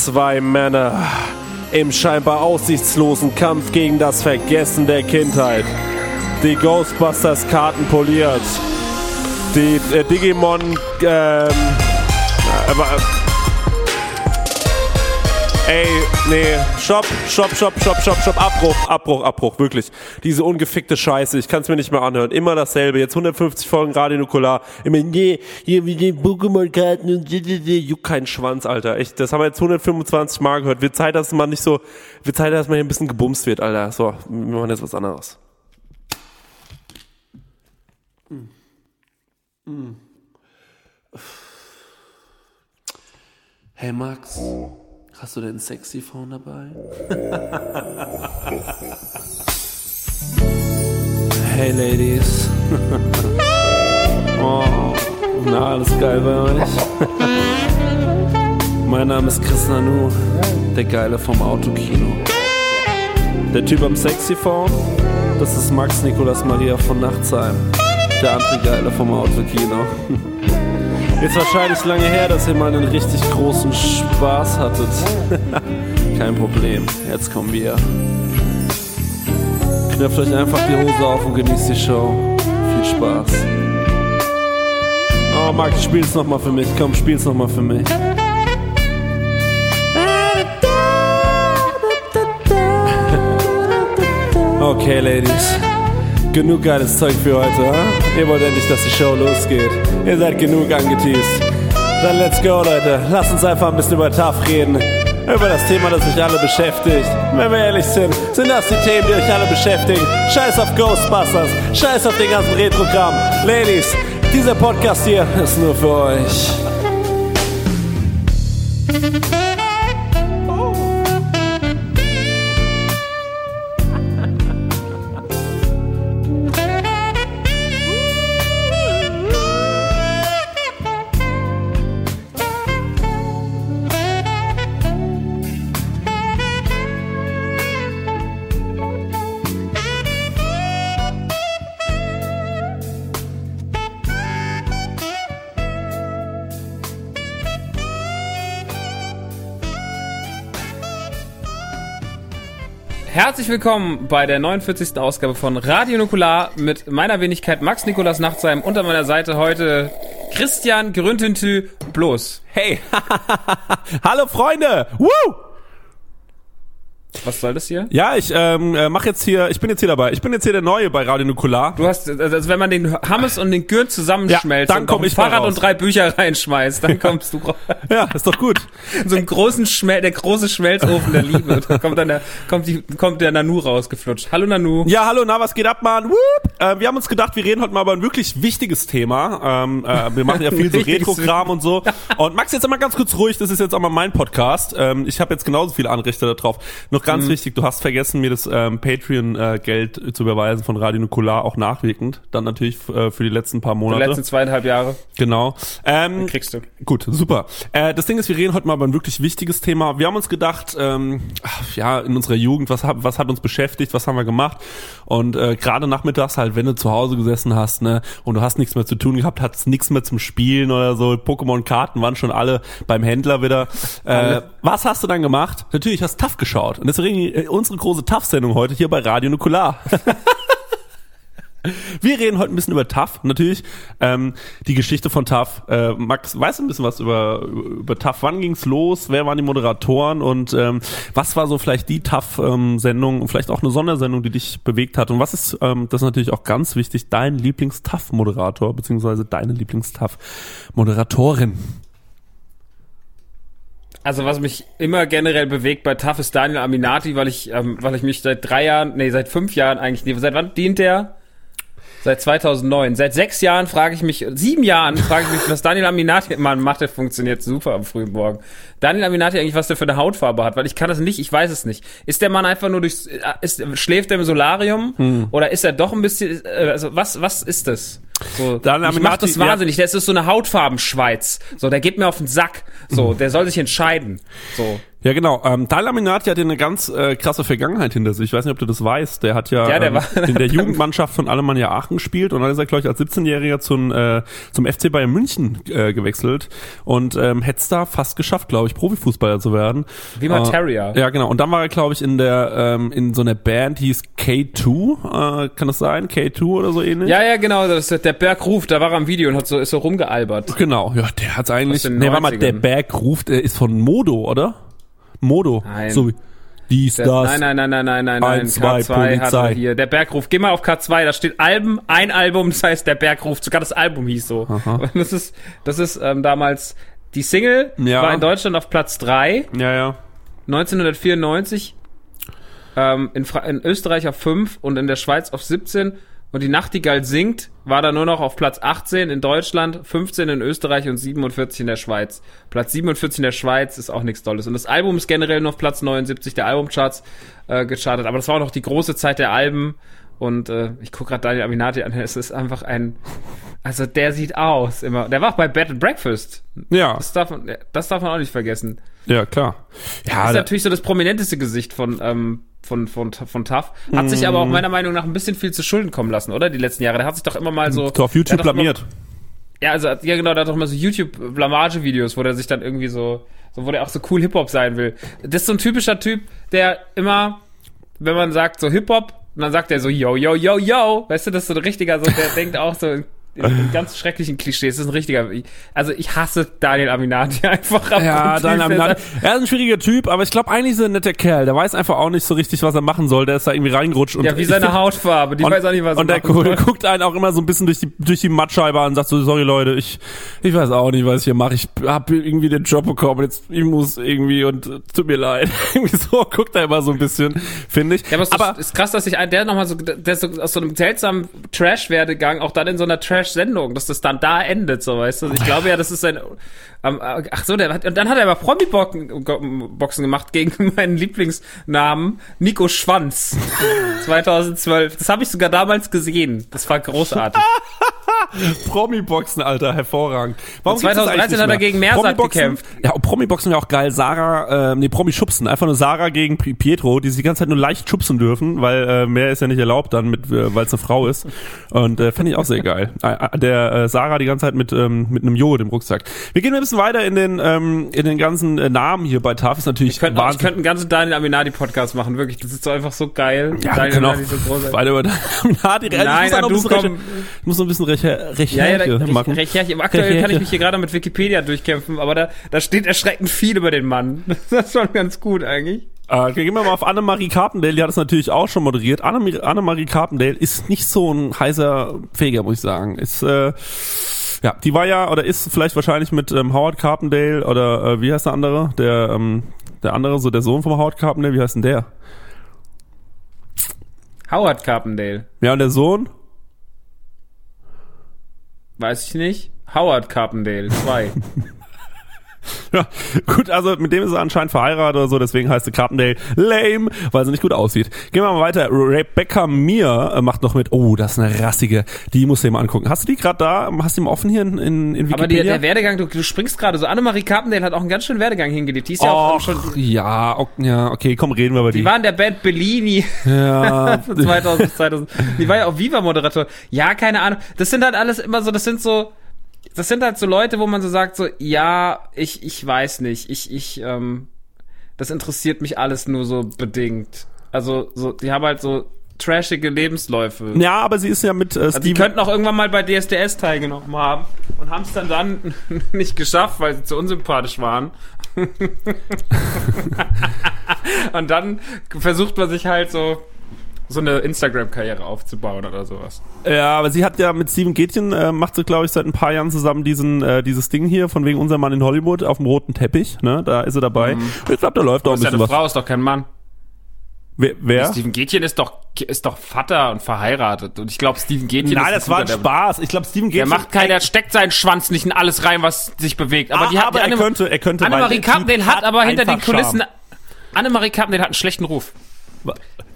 Zwei Männer im scheinbar aussichtslosen Kampf gegen das Vergessen der Kindheit. Die Ghostbusters Karten poliert. Die äh, Digimon ähm, äh, Ey, nee, stopp, stopp, stopp, stopp, stopp, stopp, Abbruch, Abbruch, Abbruch, wirklich. Diese ungefickte Scheiße, ich kann es mir nicht mehr anhören. Immer dasselbe, jetzt 150 Folgen Radio Nukular. Immer, nee, hier wie die Pokémon-Karten und juck keinen Schwanz, Alter. Echt, das haben wir jetzt 125 Mal gehört. Wird Zeit, dass man nicht so, wird Zeit, dass man hier ein bisschen gebumst wird, Alter. So, wir machen jetzt was anderes. Hey Max. Hast du denn Sexy-Phone dabei? hey Ladies. oh, na, alles geil bei euch? mein Name ist Chris Nanu, der Geile vom Autokino. Der Typ am Sexy-Phone, das ist Max Nikolas Maria von Nachtsheim. Der andere Geile vom Autokino. Ist wahrscheinlich lange her, dass ihr mal einen richtig großen Spaß hattet. Kein Problem, jetzt kommen wir. Knöpft euch einfach die Hose auf und genießt die Show. Viel Spaß. Oh, Max, spiel's nochmal für mich. Komm, spiel's nochmal für mich. Okay, Ladies. Genug geiles Zeug für heute, huh? Ihr wollt endlich, dass die Show losgeht. Ihr seid genug angeteased. Dann let's go, Leute. Lasst uns einfach ein bisschen über TAF reden. Über das Thema, das euch alle beschäftigt. Wenn wir ehrlich sind, sind das die Themen, die euch alle beschäftigen. Scheiß auf Ghostbusters. Scheiß auf den ganzen Retrogramm. Ladies, dieser Podcast hier ist nur für euch. Herzlich willkommen bei der 49. Ausgabe von Radio Nukular mit meiner Wenigkeit Max Nikolas Nachtsheim unter meiner Seite heute Christian Grüntentü bloß. Hey, hallo Freunde! Woo! Was soll das hier? Ja, ich ähm, äh, mach jetzt hier, ich bin jetzt hier dabei. Ich bin jetzt hier der Neue bei Radio Nukular. Du hast, also wenn man den Hammes und den Gürnt zusammenschmelzt Ja, dann und komm ein ich Fahrrad und drei Bücher reinschmeißt, dann kommst du raus. Ja, ist doch gut. so einen großen Schmel der große Schmelzofen der Liebe. Da kommt dann der, kommt die, kommt der Nanu rausgeflutscht. Hallo Nanu. Ja, hallo, na, was geht ab, Mann? Whoop. Äh, wir haben uns gedacht, wir reden heute mal über ein wirklich wichtiges Thema. Ähm, äh, wir machen ja viel so Retro-Kram und so. Und Max, jetzt einmal ganz kurz ruhig, das ist jetzt auch mal mein Podcast. Ähm, ich habe jetzt genauso viele Anrichter da drauf. Noch ganz Mhm. wichtig, du hast vergessen, mir das ähm, Patreon-Geld zu überweisen von Radio Nukular, auch nachwirkend. Dann natürlich äh, für die letzten paar Die Monate. letzten zweieinhalb Jahre Genau. Ähm, kriegst du. Gut, super. Äh, das Ding ist, wir reden heute mal über ein wirklich wichtiges Thema. Wir haben uns gedacht, ähm, ach, ja, in unserer Jugend, was, hat- was hat uns beschäftigt, was haben wir gemacht? Und äh, gerade nachmittags halt, wenn du zu Hause gesessen hast, ne, und du hast nichts mehr zu tun gehabt, hattest nichts mehr zum Spielen oder so, Pokémon-Karten waren schon alle beim Händler wieder. Äh, was hast du dann gemacht? Natürlich hast TAF geschaut. Und deswegen äh, unsere große TAF-Sendung heute hier bei Radio Nukular. Wir reden heute ein bisschen über TAF, natürlich. Ähm, die Geschichte von TAF. Äh, Max, weißt du ein bisschen was über, über TAF? Wann ging's los? Wer waren die Moderatoren? Und ähm, was war so vielleicht die TAF-Sendung, vielleicht auch eine Sondersendung, die dich bewegt hat? Und was ist, ähm, das ist natürlich auch ganz wichtig, dein Lieblings-TAF-Moderator, beziehungsweise deine Lieblings-TAF-Moderatorin? Also was mich immer generell bewegt bei TAF ist Daniel Aminati, weil ich, ähm, weil ich mich seit drei Jahren, nee, seit fünf Jahren eigentlich, nee, seit wann dient der? Seit 2009. Seit sechs Jahren frage ich mich, sieben Jahren frage ich mich, was Daniel Aminati, man macht, der funktioniert super am frühen Morgen. Daniel Aminati eigentlich, was der für eine Hautfarbe hat, weil ich kann das nicht, ich weiß es nicht. Ist der Mann einfach nur durchs, äh, ist, schläft er im Solarium? Oder ist er doch ein bisschen, äh, also was, was ist das? So, Daniel ich mach das Aminati, ja. wahnsinnig. Das ist so eine Hautfarbenschweiz. So, der geht mir auf den Sack. So, der soll sich entscheiden. So. Ja, genau. Ähm, Dal Aminati hat ja eine ganz äh, krasse Vergangenheit hinter sich. Ich weiß nicht, ob du das weißt. Der hat ja, Ja, der ähm, war- in der Jugendmannschaft von Alemannia Aachen gespielt und dann ist er, glaube ich, als 17-Jähriger zum, äh, zum FC Bayern München äh, gewechselt und ähm, hätte es da fast geschafft, glaube ich, Profifußballer zu werden. Wie Materia. Äh, ja, genau. Und dann war er, glaube ich, in der ähm, in so einer Band, die hieß K2. Äh, kann das sein? K2 oder so ähnlich? Ja, ja, genau, das ist der Berg ruft, da war er am Video und hat so, ist so rumgealbert. Genau. Ja, der hat's eigentlich. Nee, warte mal, 90ern. der Berg ruft, der ist von Modo, oder? Modo. Nein. So dies, Der, das. nein, nein, nein, nein, nein, nein, nein. Eins, zwei, K2 hat Polizei. er hier. Der Bergruf. Geh mal auf K2, da steht Alben, ein Album, das heißt der Bergruf. Sogar das Album hieß so. Und Das ist, das ist ähm, damals die Single Ja. war in Deutschland auf Platz 3, Ja, ja. 1994. Ähm, in, Fra in Österreich auf 5 und in der Schweiz auf 17. Und die Nachtigall singt, war da nur noch auf Platz 18 in Deutschland, 15 in Österreich und 47 in der Schweiz. Platz 47 in der Schweiz ist auch nichts Tolles. Und das Album ist generell nur auf Platz 79 der Albumcharts äh, gechartet. Aber das war auch noch die große Zeit der Alben. Und äh, ich gucke gerade Daniel Aminati an, es ist einfach ein... Also der sieht aus immer. Der war auch bei Bed and Breakfast. Ja, Das darf man, das darf man auch nicht vergessen. ja, klar. Ja, ist da, natürlich so das prominenteste Gesicht von, ähm, von, von, von Taff. Hat sich aber auch Mhm. meiner Meinung nach ein bisschen viel zu Schulden kommen lassen, oder? Die letzten Jahre. Der hat sich doch immer mal so. auf YouTube blamiert. Ja, also, ja, genau, der hat doch mal so YouTube-Blamage-Videos, wo der sich dann irgendwie so, so, wo der auch so cool Hip-Hop sein will. Das ist so ein typischer Typ, der immer, wenn man sagt so Hip-Hop, und dann sagt er so, yo, yo, yo, yo. Weißt du, das ist so ein richtiger, so, der denkt auch so, in, in ganz schrecklichen Klischees. Das ist ein richtiger, also ich hasse Daniel Aminati einfach. Ja, abgrundtief. dann Der am ist- Er ist ein schwieriger Typ, aber ich glaube eigentlich ist er ein netter Kerl. Der weiß einfach auch nicht so richtig, was er machen soll. Der ist da irgendwie reingerutscht. Und Ja, wie ich seine Hautfarbe. Die und, weiß auch nicht, was Und machen gu soll. guckt einen auch immer so ein bisschen durch die, durch die Mattscheibe an und sagt so, sorry Leute, ich, ich weiß auch nicht, was ich hier mache. Ich habe irgendwie den Job bekommen, jetzt ich muss irgendwie und äh, tut mir leid. irgendwie so guckt er immer so ein bisschen, finde ich. Ja, aber es ist, krass, dass sich ein, der nochmal so, der so aus so einem seltsamen Trash-Werdegang auch dann in so einer Trash-Sendung, dass das dann da endet, so weißt du. Ich glaube ja, das ist ein, ähm, ach so, der hat, und dann hat er aber Promi-Boxen gemacht gegen meinen Lieblingsnamen, Nico Schwanz, 2012. Das habe ich sogar damals gesehen. Das war großartig. Promi-Boxen, Alter, hervorragend. Warum gibt's das 2013 eigentlich nicht hat er gegen Mersat gekämpft. Ja, und Promi-Boxen wäre auch geil. Sarah, äh, nee, Promi-Schubsen. Einfach nur Sarah gegen Pietro, die sich die ganze Zeit nur leicht schubsen dürfen, weil äh, mehr ist ja nicht erlaubt dann, mit, äh, weil es eine Frau ist. Und äh, fände ich auch sehr geil. Äh, äh, der äh, Sarah die ganze Zeit mit, ähm, mit einem Joghurt im Rucksack. Wir gehen ein bisschen weiter in den, ähm, in den ganzen äh, Namen hier bei TAF. Ist natürlich Ich könnte, könnte einen ganzen Daniel Aminati-Podcast machen, wirklich. Das ist so einfach so geil. ja, Daniel Aminati so großartig. weiter über Aminati. Nein, ich muss, noch ein bisschen. Recher- ich muss noch ein bisschen Recher Recherche Ja, ja, da, machen. ich, ich, ich, aktuell kann Recherche. ich mich hier gerade mit Wikipedia durchkämpfen, aber da, da steht erschreckend viel über den Mann. Das ist schon ganz gut eigentlich. Äh, gehen wir mal auf Annemarie Carpendale, die hat es natürlich auch schon moderiert. Annemarie, Annemarie Carpendale ist nicht so ein heißer Feger, muss ich sagen. Ist, äh, ja, die war ja, oder ist vielleicht wahrscheinlich mit ähm, Howard Carpendale, oder äh, wie heißt der andere? Der, ähm, der andere, so der Sohn von Howard Carpendale, wie heißt denn der? Howard Carpendale. Ja, und der Sohn? Weiß ich nicht. Howard Carpendale 2. Ja, gut, also mit dem ist er anscheinend verheiratet oder so, deswegen heißt sie Carpendale lame, weil sie nicht gut aussieht. Gehen wir mal weiter. Rebecca Mir äh, macht noch mit. Oh, das ist eine rassige. Die musst du dir mal angucken. Hast du die gerade da? Hast du die mal offen hier in, in, in Wikipedia? aber die, der Werdegang, du, du springst gerade so. Annemarie Carpendale hat auch einen ganz schönen Werdegang hingelegt. Die ist ja auch Och, schon, ja, ok, ja, okay, komm, reden wir über die. die war in der Band Bellini ja, von 2000 bis 2000. Die war ja auch Viva-Moderator. Ja, keine Ahnung. Das sind halt alles immer so, das sind so, das sind halt so Leute, wo man so sagt, so, ja, ich, ich weiß nicht, ich, ich, ähm, das interessiert mich alles nur so bedingt. Also, so, die haben halt so trashige Lebensläufe. ja, aber sie ist ja mit äh, Also die Steven. könnten auch irgendwann mal bei DSDS teilgenommen haben und haben es dann dann nicht geschafft, weil sie zu unsympathisch waren. und dann versucht man sich halt so so eine Instagram-Karriere aufzubauen oder sowas. Ja, aber sie hat ja mit Steven Gätchen, äh, macht sie, glaube ich, seit ein paar Jahren zusammen diesen, äh, dieses Ding hier, von wegen unser Mann in Hollywood auf dem roten Teppich, ne? Da ist sie dabei. Ich glaube, da läuft auch ein Ist ja bisschen eine was. Frau, ist doch kein Mann. Wer? wer? Steven Gätchen ist doch ist doch Vater und verheiratet und ich glaube Steven Gätchen Nein, ist das war ein Spaß. Ich glaube, Steven Der Gätchen. macht keiner, der steckt seinen Schwanz nicht in alles rein, was sich bewegt. Aber Ah, die hat aber die er Anne- könnte, er könnte. Annemarie Typ Carpendale hat aber hinter den Charme. Kulissen. Annemarie Carpendale hat einen schlechten Ruf.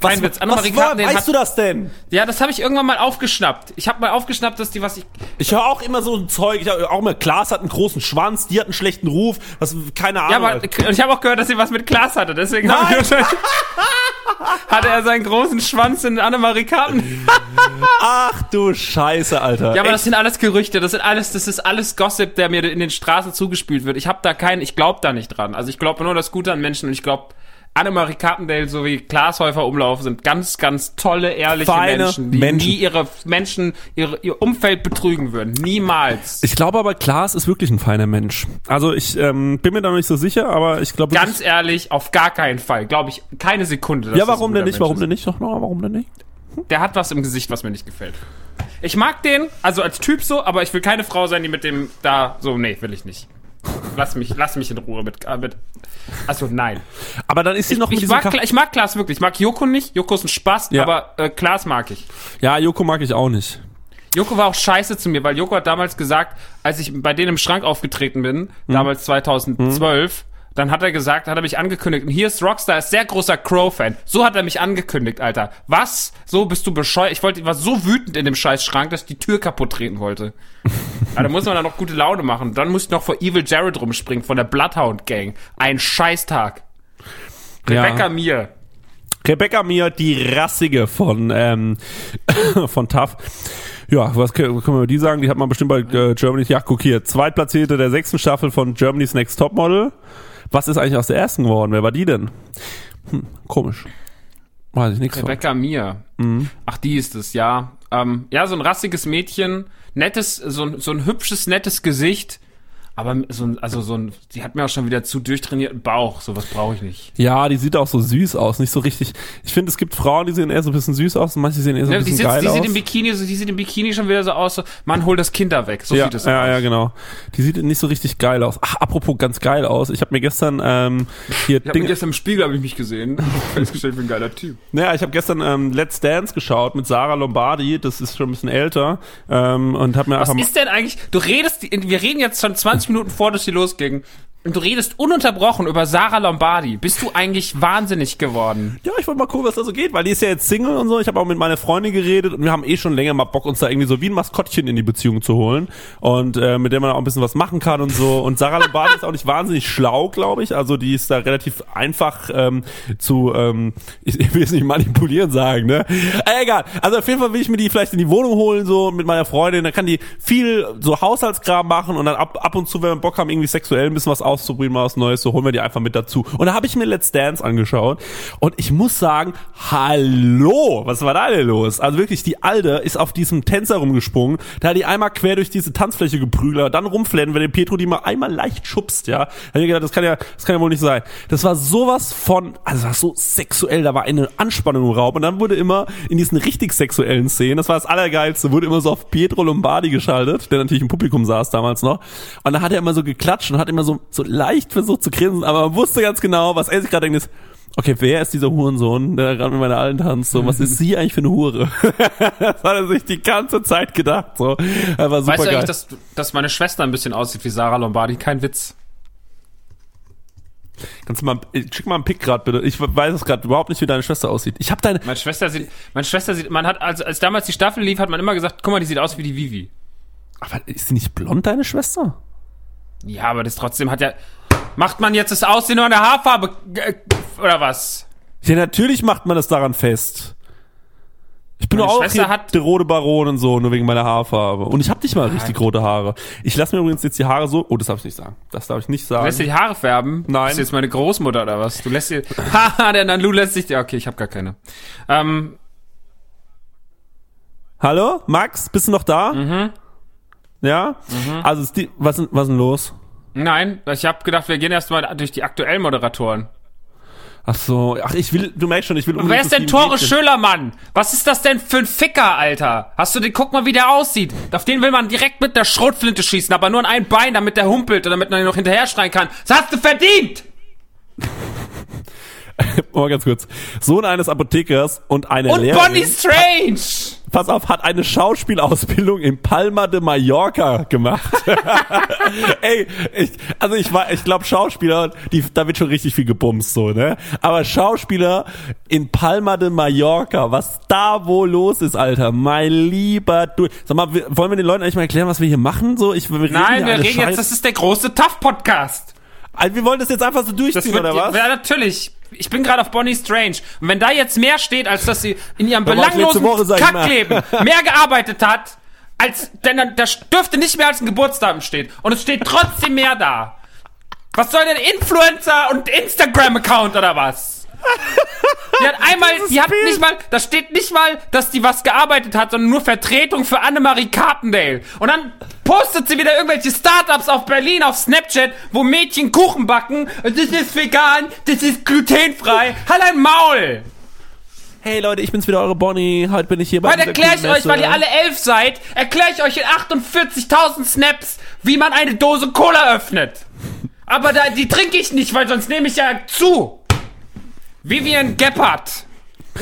Kein Witz. Annemarie was, weißt hat- du das denn? Ja, das habe ich irgendwann mal aufgeschnappt. Ich habe mal aufgeschnappt, dass die was ich Ich höre auch immer so ein Zeug. Ich hör auch immer, Klaas hat einen großen Schwanz, die hat einen schlechten Ruf. Was, keine Ahnung. Ja, aber ich habe auch gehört, dass sie was mit Klaas hatte. Deswegen hab hatte er seinen großen Schwanz in Annemarie Karten. Ach du Scheiße, Alter. Ja, aber Echt? das sind alles Gerüchte. Das sind alles, das ist alles Gossip, der mir in den Straßen zugespielt wird. Ich habe da keinen, ich glaube da nicht dran. Also ich glaube nur das Gute an Menschen und ich glaube Annemarie Carpendale sowie Klaas Häufer Umlauf sind ganz, ganz tolle, ehrliche Feine Menschen, die Menschen. nie ihre Menschen, ihre, ihr Umfeld betrügen würden. Niemals. Ich glaube aber, Klaas ist wirklich ein feiner Mensch. Also ich ähm, bin mir da noch nicht so sicher, aber ich glaube Ganz ehrlich, auf gar keinen Fall. Glaube ich, keine Sekunde. dass Ja, warum denn nicht? Mensch Warum ist. denn nicht? Doch, noch, warum denn nicht? Der hat was im Gesicht, was mir nicht gefällt. Ich mag den, also als Typ so, aber ich will keine Frau sein, die mit dem da so, nee, will ich nicht. Lass mich, lass mich in Ruhe mit, äh, mit also nein. Aber dann ist sie noch mit Ich mag, ich mag Klaas wirklich. Ich mag Joko nicht. Joko ist ein Spaß, Ja. aber äh, Klaas mag ich. Ja, Joko mag ich auch nicht. Joko war auch scheiße zu mir, weil Joko hat damals gesagt, als ich bei denen im Schrank aufgetreten bin, Mhm. damals 2012, dann hat er gesagt, hat er mich angekündigt, und hier ist Rockstar, ist sehr großer Crow-Fan. So hat er mich angekündigt, Alter. Was? So bist du bescheuert? Ich wollte, ich war so wütend in dem scheiß Schrank, dass ich die Tür kaputt treten wollte. Aber da muss man dann noch gute Laune machen. Dann musste ich noch vor Evil Jared rumspringen, von der Bloodhound Gang. Ein Scheißtag. Rebecca Ja. Mir. Rebecca Mir, die rassige von ähm, von TAF. Ja, was können können wir über die sagen? Die hat man bestimmt bei äh, Germany's Ja, guck hier. Zweitplatzierte der sechsten Staffel von Germany's Next Topmodel. Was ist eigentlich aus der ersten geworden? Wer war die denn? Hm, komisch. Weiß ich nichts von. Rebecca Mir. Mhm. Ach, die ist es, ja. Ähm, ja, so ein rassiges Mädchen, nettes, so ein, so ein hübsches, nettes Gesicht. Aber so ein, also so ein, die hat mir auch schon wieder zu durchtrainierten Bauch. Sowas brauche ich nicht. Ja, die sieht auch so süß aus, nicht so richtig. Ich finde, es gibt Frauen, die sehen eher so ein bisschen süß aus und manche sehen eher so ein die, bisschen sitzt, geil die aus. sieht im Bikini, so, die sieht im Bikini schon wieder so aus. So, Mann, hol das Kind da weg. So ja, sieht es ja, aus. ja, genau. Die sieht nicht so richtig geil aus. Ach, apropos ganz geil aus. Ich habe mir gestern ähm, hier Ich Ding, mich gestern im Spiegel habe ich mich gesehen. Festgestellt, ich bin ein geiler Typ. Naja, ich habe gestern ähm, Let's Dance geschaut mit Sarah Lombardi, das ist schon ein bisschen älter, ähm, und habe mir Was einfach ist denn eigentlich? Du redest, wir reden jetzt schon 20 Minuten vor, dass die losging. Und du redest ununterbrochen über Sarah Lombardi. Bist du eigentlich wahnsinnig geworden? ja, ich wollte mal gucken, was da so geht, weil die ist ja jetzt Single und so. Ich habe auch mit meiner Freundin geredet und wir haben eh schon länger mal Bock, uns da irgendwie so wie ein Maskottchen in die Beziehung zu holen und äh, mit der man auch ein bisschen was machen kann und so. Und Sarah Lombardi ist auch nicht wahnsinnig schlau, glaube ich. Also die ist da relativ einfach ähm, zu, ähm, ich, will es nicht manipulieren sagen, ne? Äh, egal. Also auf jeden Fall will ich mir die vielleicht in die Wohnung holen so mit meiner Freundin. Dann kann die viel so Haushaltskram machen und dann ab, ab und zu, wenn wir Bock haben, irgendwie sexuell ein bisschen was auszuprobieren, mal was Neues, so holen wir die einfach mit dazu. Und da habe ich mir Let's Dance angeschaut und ich muss sagen, hallo, was war da denn los? Also wirklich, die Alte ist auf diesem Tänzer rumgesprungen, da hat die einmal quer durch diese Tanzfläche geprügelt, dann rumflennen, wenn der Pietro die mal einmal leicht schubst, ja. Da hab ich gedacht, das kann ja, das kann ja wohl nicht sein. Das war sowas von, also das war so sexuell, da war eine Anspannung im Raum und dann wurde immer in diesen richtig sexuellen Szenen, das war das Allergeilste, wurde immer so auf Pietro Lombardi geschaltet, der natürlich im Publikum saß damals noch. Und da hat er immer so geklatscht und hat immer so, so leicht versucht zu grinsen, aber man wusste ganz genau, was er sich gerade denkt, ist, okay, wer ist dieser Hurensohn, der gerade mit meiner Alten tanzt? So, was ist sie eigentlich für eine Hure? das hat er sich die ganze Zeit gedacht. So, er war super Weißt du eigentlich, dass, dass meine Schwester ein bisschen aussieht wie Sarah Lombardi? Kein Witz. Kannst du mal, äh, schick mal einen Pick gerade bitte. Ich weiß es gerade überhaupt nicht, wie deine Schwester aussieht. Ich habe deine, Meine Schwester sieht, meine Schwester sieht, man hat, als, als damals die Staffel lief, hat man immer gesagt, guck mal, die sieht aus wie die Vivi. aber ist sie nicht blond, deine Schwester? Ja, aber das trotzdem hat ja, macht man jetzt das Aussehen nur an der Haarfarbe, äh, oder was? Ja, natürlich macht man das daran fest. Ich bin Meine auch Schwester hier hat- der rote Baron und so, nur wegen meiner Haarfarbe. Und ich habe nicht mal richtig rote Haare. Ich lasse mir übrigens jetzt die Haare so. Oh, das darf ich nicht sagen. Das darf ich nicht Du lässt dir sagen. die Haare färben? Nein. Ist jetzt meine Großmutter oder was? Du lässt dir, haha, der Nalu lässt sich, ja, okay, ich habe gar keine. Ähm, Hallo, Max, bist du noch da? Mhm. Ja. Also ist die, was ist, was ist denn los? nein, ich habe gedacht, wir gehen erstmal durch die aktuellen Moderatoren. Ach so, ach ich will, du merkst schon, ich will Wer unbedingt ist das denn Tore Mädchen. Schölermann? Was ist das denn für ein Ficker, Alter? Hast du den, guck mal, wie der aussieht. Auf den will man direkt mit der Schrotflinte schießen, aber nur an ein Bein, damit der humpelt und damit man ihn noch hinterher schreien kann. Das hast du verdient! Oh, ganz kurz. Sohn eines Apothekers und eine Und Lehrerin. Bonnie Strange! Pass auf, hat eine Schauspielausbildung in Palma de Mallorca gemacht. Ey, ich, also ich war, ich glaube Schauspieler, die, da wird schon richtig viel gebumst so, ne? Aber Schauspieler in Palma de Mallorca, was da wohl los ist, Alter, mein lieber du. Sag mal, wollen wir den Leuten eigentlich mal erklären, was wir hier machen? So, ich, wir reden Nein, wir reden Scheiß- jetzt, das ist der große Tough-Podcast. Also, wir wollen das jetzt einfach so durchziehen, wird, oder was? Ja, natürlich. Ich bin gerade auf Bonnie Strange. Und wenn da jetzt mehr steht, als dass sie in ihrem belanglosen Woche. Kackleben mehr gearbeitet hat, als, denn dann, da dürfte nicht mehr als ein Geburtsdatum stehen. Und es steht trotzdem mehr da. Was soll denn Influencer und Instagram-Account oder was? Die hat einmal, die hat nicht mal, da steht nicht mal, dass die was gearbeitet hat, sondern nur Vertretung für Annemarie Carpendale. Und dann postet sie wieder irgendwelche Startups auf Berlin auf Snapchat, wo Mädchen Kuchen backen. Das ist vegan, das ist glutenfrei. Halt ein Maul! Hey Leute, ich bin's wieder, eure Bonnie. Heute bin ich hier bei Heute erkläre ich euch, weil ihr alle elf seid, erkläre ich euch in 48.000 Snaps, wie man eine Dose Cola öffnet. Aber da, die trinke ich nicht, weil sonst nehme ich ja zu. Vivian Gebhardt.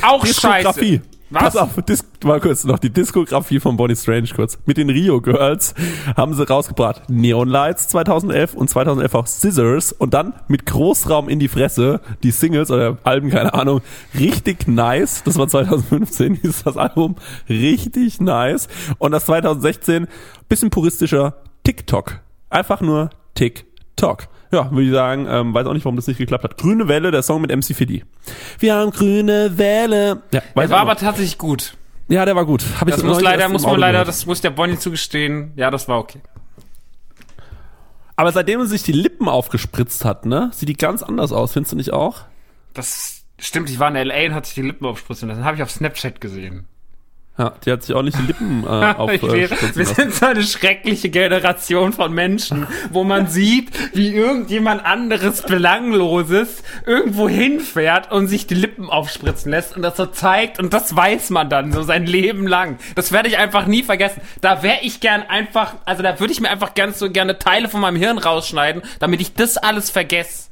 Auch scheiße. Was? Pass auf, Dis mal kurz noch die Diskografie von Bonnie Strange kurz. Mit den Rio Girls haben sie rausgebracht Neon Lights 2011 und 2011 auch Scissors und dann mit Großraum in die Fresse die Singles oder Alben, keine Ahnung, richtig nice. Das war 2015, hieß das Album. Richtig nice. Und das 2016 bisschen puristischer TikTok. Einfach nur TikTok. Ja, würde ich sagen, ähm, weiß auch nicht, warum das nicht geklappt hat. Grüne Welle, der Song mit MC Fiddy. Wir haben grüne Welle. Ja, Der war aber tatsächlich gut. Ja, der war gut. Hab ich Das noch muss leider, muss man Auto leider, gehört. das muss der Bonnie zugestehen. Ja, das war okay. Aber seitdem er sich die Lippen aufgespritzt hat, ne, sieht die ganz anders aus. Findest du nicht auch? Das stimmt, ich war in L.A. und hatte sich die Lippen aufspritzen lassen. habe ich auf Snapchat gesehen. Ja, die hat sich auch nicht die Lippen äh, lese, aufspritzen wir sind so eine schreckliche Generation von Menschen, wo man sieht, wie irgendjemand anderes Belangloses irgendwo hinfährt und sich die Lippen aufspritzen lässt und das so zeigt und das weiß man dann so sein Leben lang. Das werde ich einfach nie vergessen. Da wäre ich gern einfach, also da würde ich mir einfach ganz so gerne Teile von meinem Hirn rausschneiden, damit ich das alles vergesse.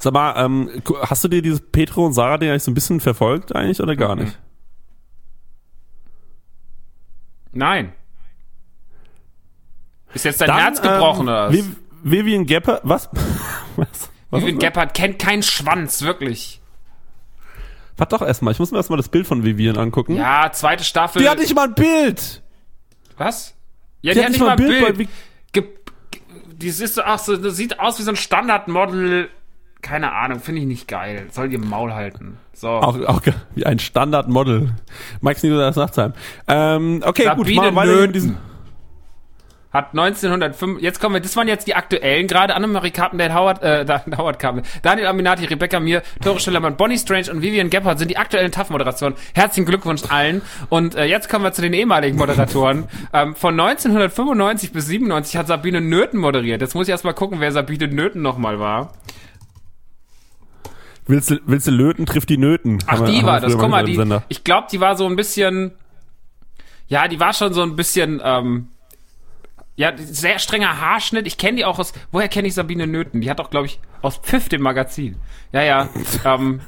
Sag mal, ähm, hast du dir dieses Petro und Sarah Ding eigentlich so ein bisschen verfolgt eigentlich oder gar nicht? Nein. Ist jetzt dein Dann, Herz gebrochen ähm, oder was? Viv- Vivian Gepper, was? was? was Vivian? Gebhardt kennt keinen Schwanz, wirklich. Warte doch erstmal, ich muss mir erstmal das Bild von Vivian angucken. Ja, zweite Staffel. Die hat nicht mal ein Bild! Was? Ja, Die hat nicht mal ein Bild bei Ge ge die ist so, ach so, das sieht aus wie so ein Standardmodel. Keine Ahnung, finde ich nicht geil. Soll ihr Maul halten. So. Auch, auch wie ein Standardmodel. Max Nicolas Nachtsheim. Ähm, okay, gut, Sabine machen wir weiter diesen. Hat 1905, jetzt kommen wir, das waren jetzt die aktuellen, gerade Annemarie Carpendale, Howard, äh, Howard Carpendale, Daniel Aminati, Rebecca Mir, Tore Schillermann, Bonnie Strange und Vivian Gebhardt sind die aktuellen TAF-Moderatoren. Herzlichen Glückwunsch allen. Und äh, jetzt kommen wir zu den ehemaligen Moderatoren. ähm, von 1995 bis 97 hat Sabine Nöten moderiert. Jetzt muss ich erstmal gucken, wer Sabine Nöten nochmal war. Willst du, willst du löten, trifft die Nöten. Ach, Haben wir- die haben war wir das. Guck mal, die, Sender. ich glaube, die war so ein bisschen, ja, die war schon so ein bisschen, ähm, ja, sehr strenger Haarschnitt. Ich kenne die auch aus, woher kenne ich Sabine Nöten? Die hat auch, glaube ich, aus Pfiff, dem Magazin. Ja, ja, ähm,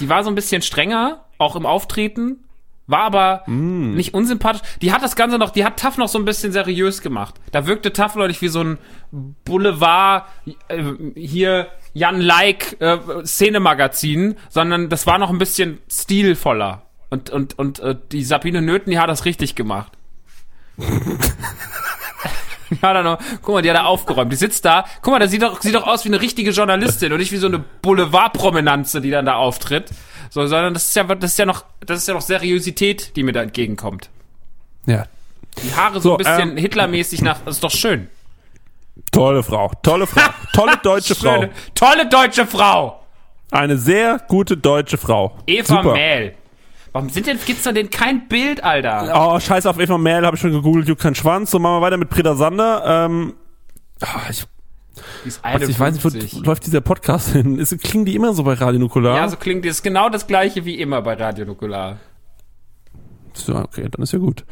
die war so ein bisschen strenger, auch im Auftreten, war aber Mm. nicht unsympathisch. Die hat das Ganze noch, die hat Taff noch so ein bisschen seriös gemacht. Da wirkte Taff neulich wie so ein Boulevard, äh, hier Jan Like äh, Szenemagazin, sondern das war noch ein bisschen stilvoller. Und, und, und äh, die Sabine Nöten, die hat das richtig gemacht. Die hat da noch, guck mal, die hat da aufgeräumt. Die sitzt da. Guck mal, da sieht doch, sieht doch aus wie eine richtige Journalistin und nicht wie so eine Boulevardprominanze, die dann da auftritt. So, sondern das ist ja, das ist ja noch, das ist ja noch Seriosität, die mir da entgegenkommt. Ja. Die Haare so, So, ein bisschen ähm, Hitlermäßig nach, das ist doch schön. Tolle Frau, tolle Frau, tolle deutsche Frau. Tolle deutsche Frau. Eine sehr gute deutsche Frau. Eva Super. Mähl. Warum sind denn, gibt's da denn kein Bild, Alter? Oh, scheiß auf Eva Mähl, habe ich schon gegoogelt, juckt kein Schwanz. So, machen wir weiter mit Britta Sander. Ähm, ah, ich, Ist was, ich weiß nicht, wo 51. läuft dieser Podcast hin? Ist, klingen die immer so bei Radio Nukular? Ja, so klingt das genau das gleiche wie immer bei Radio Nukular. So, okay, dann ist ja gut.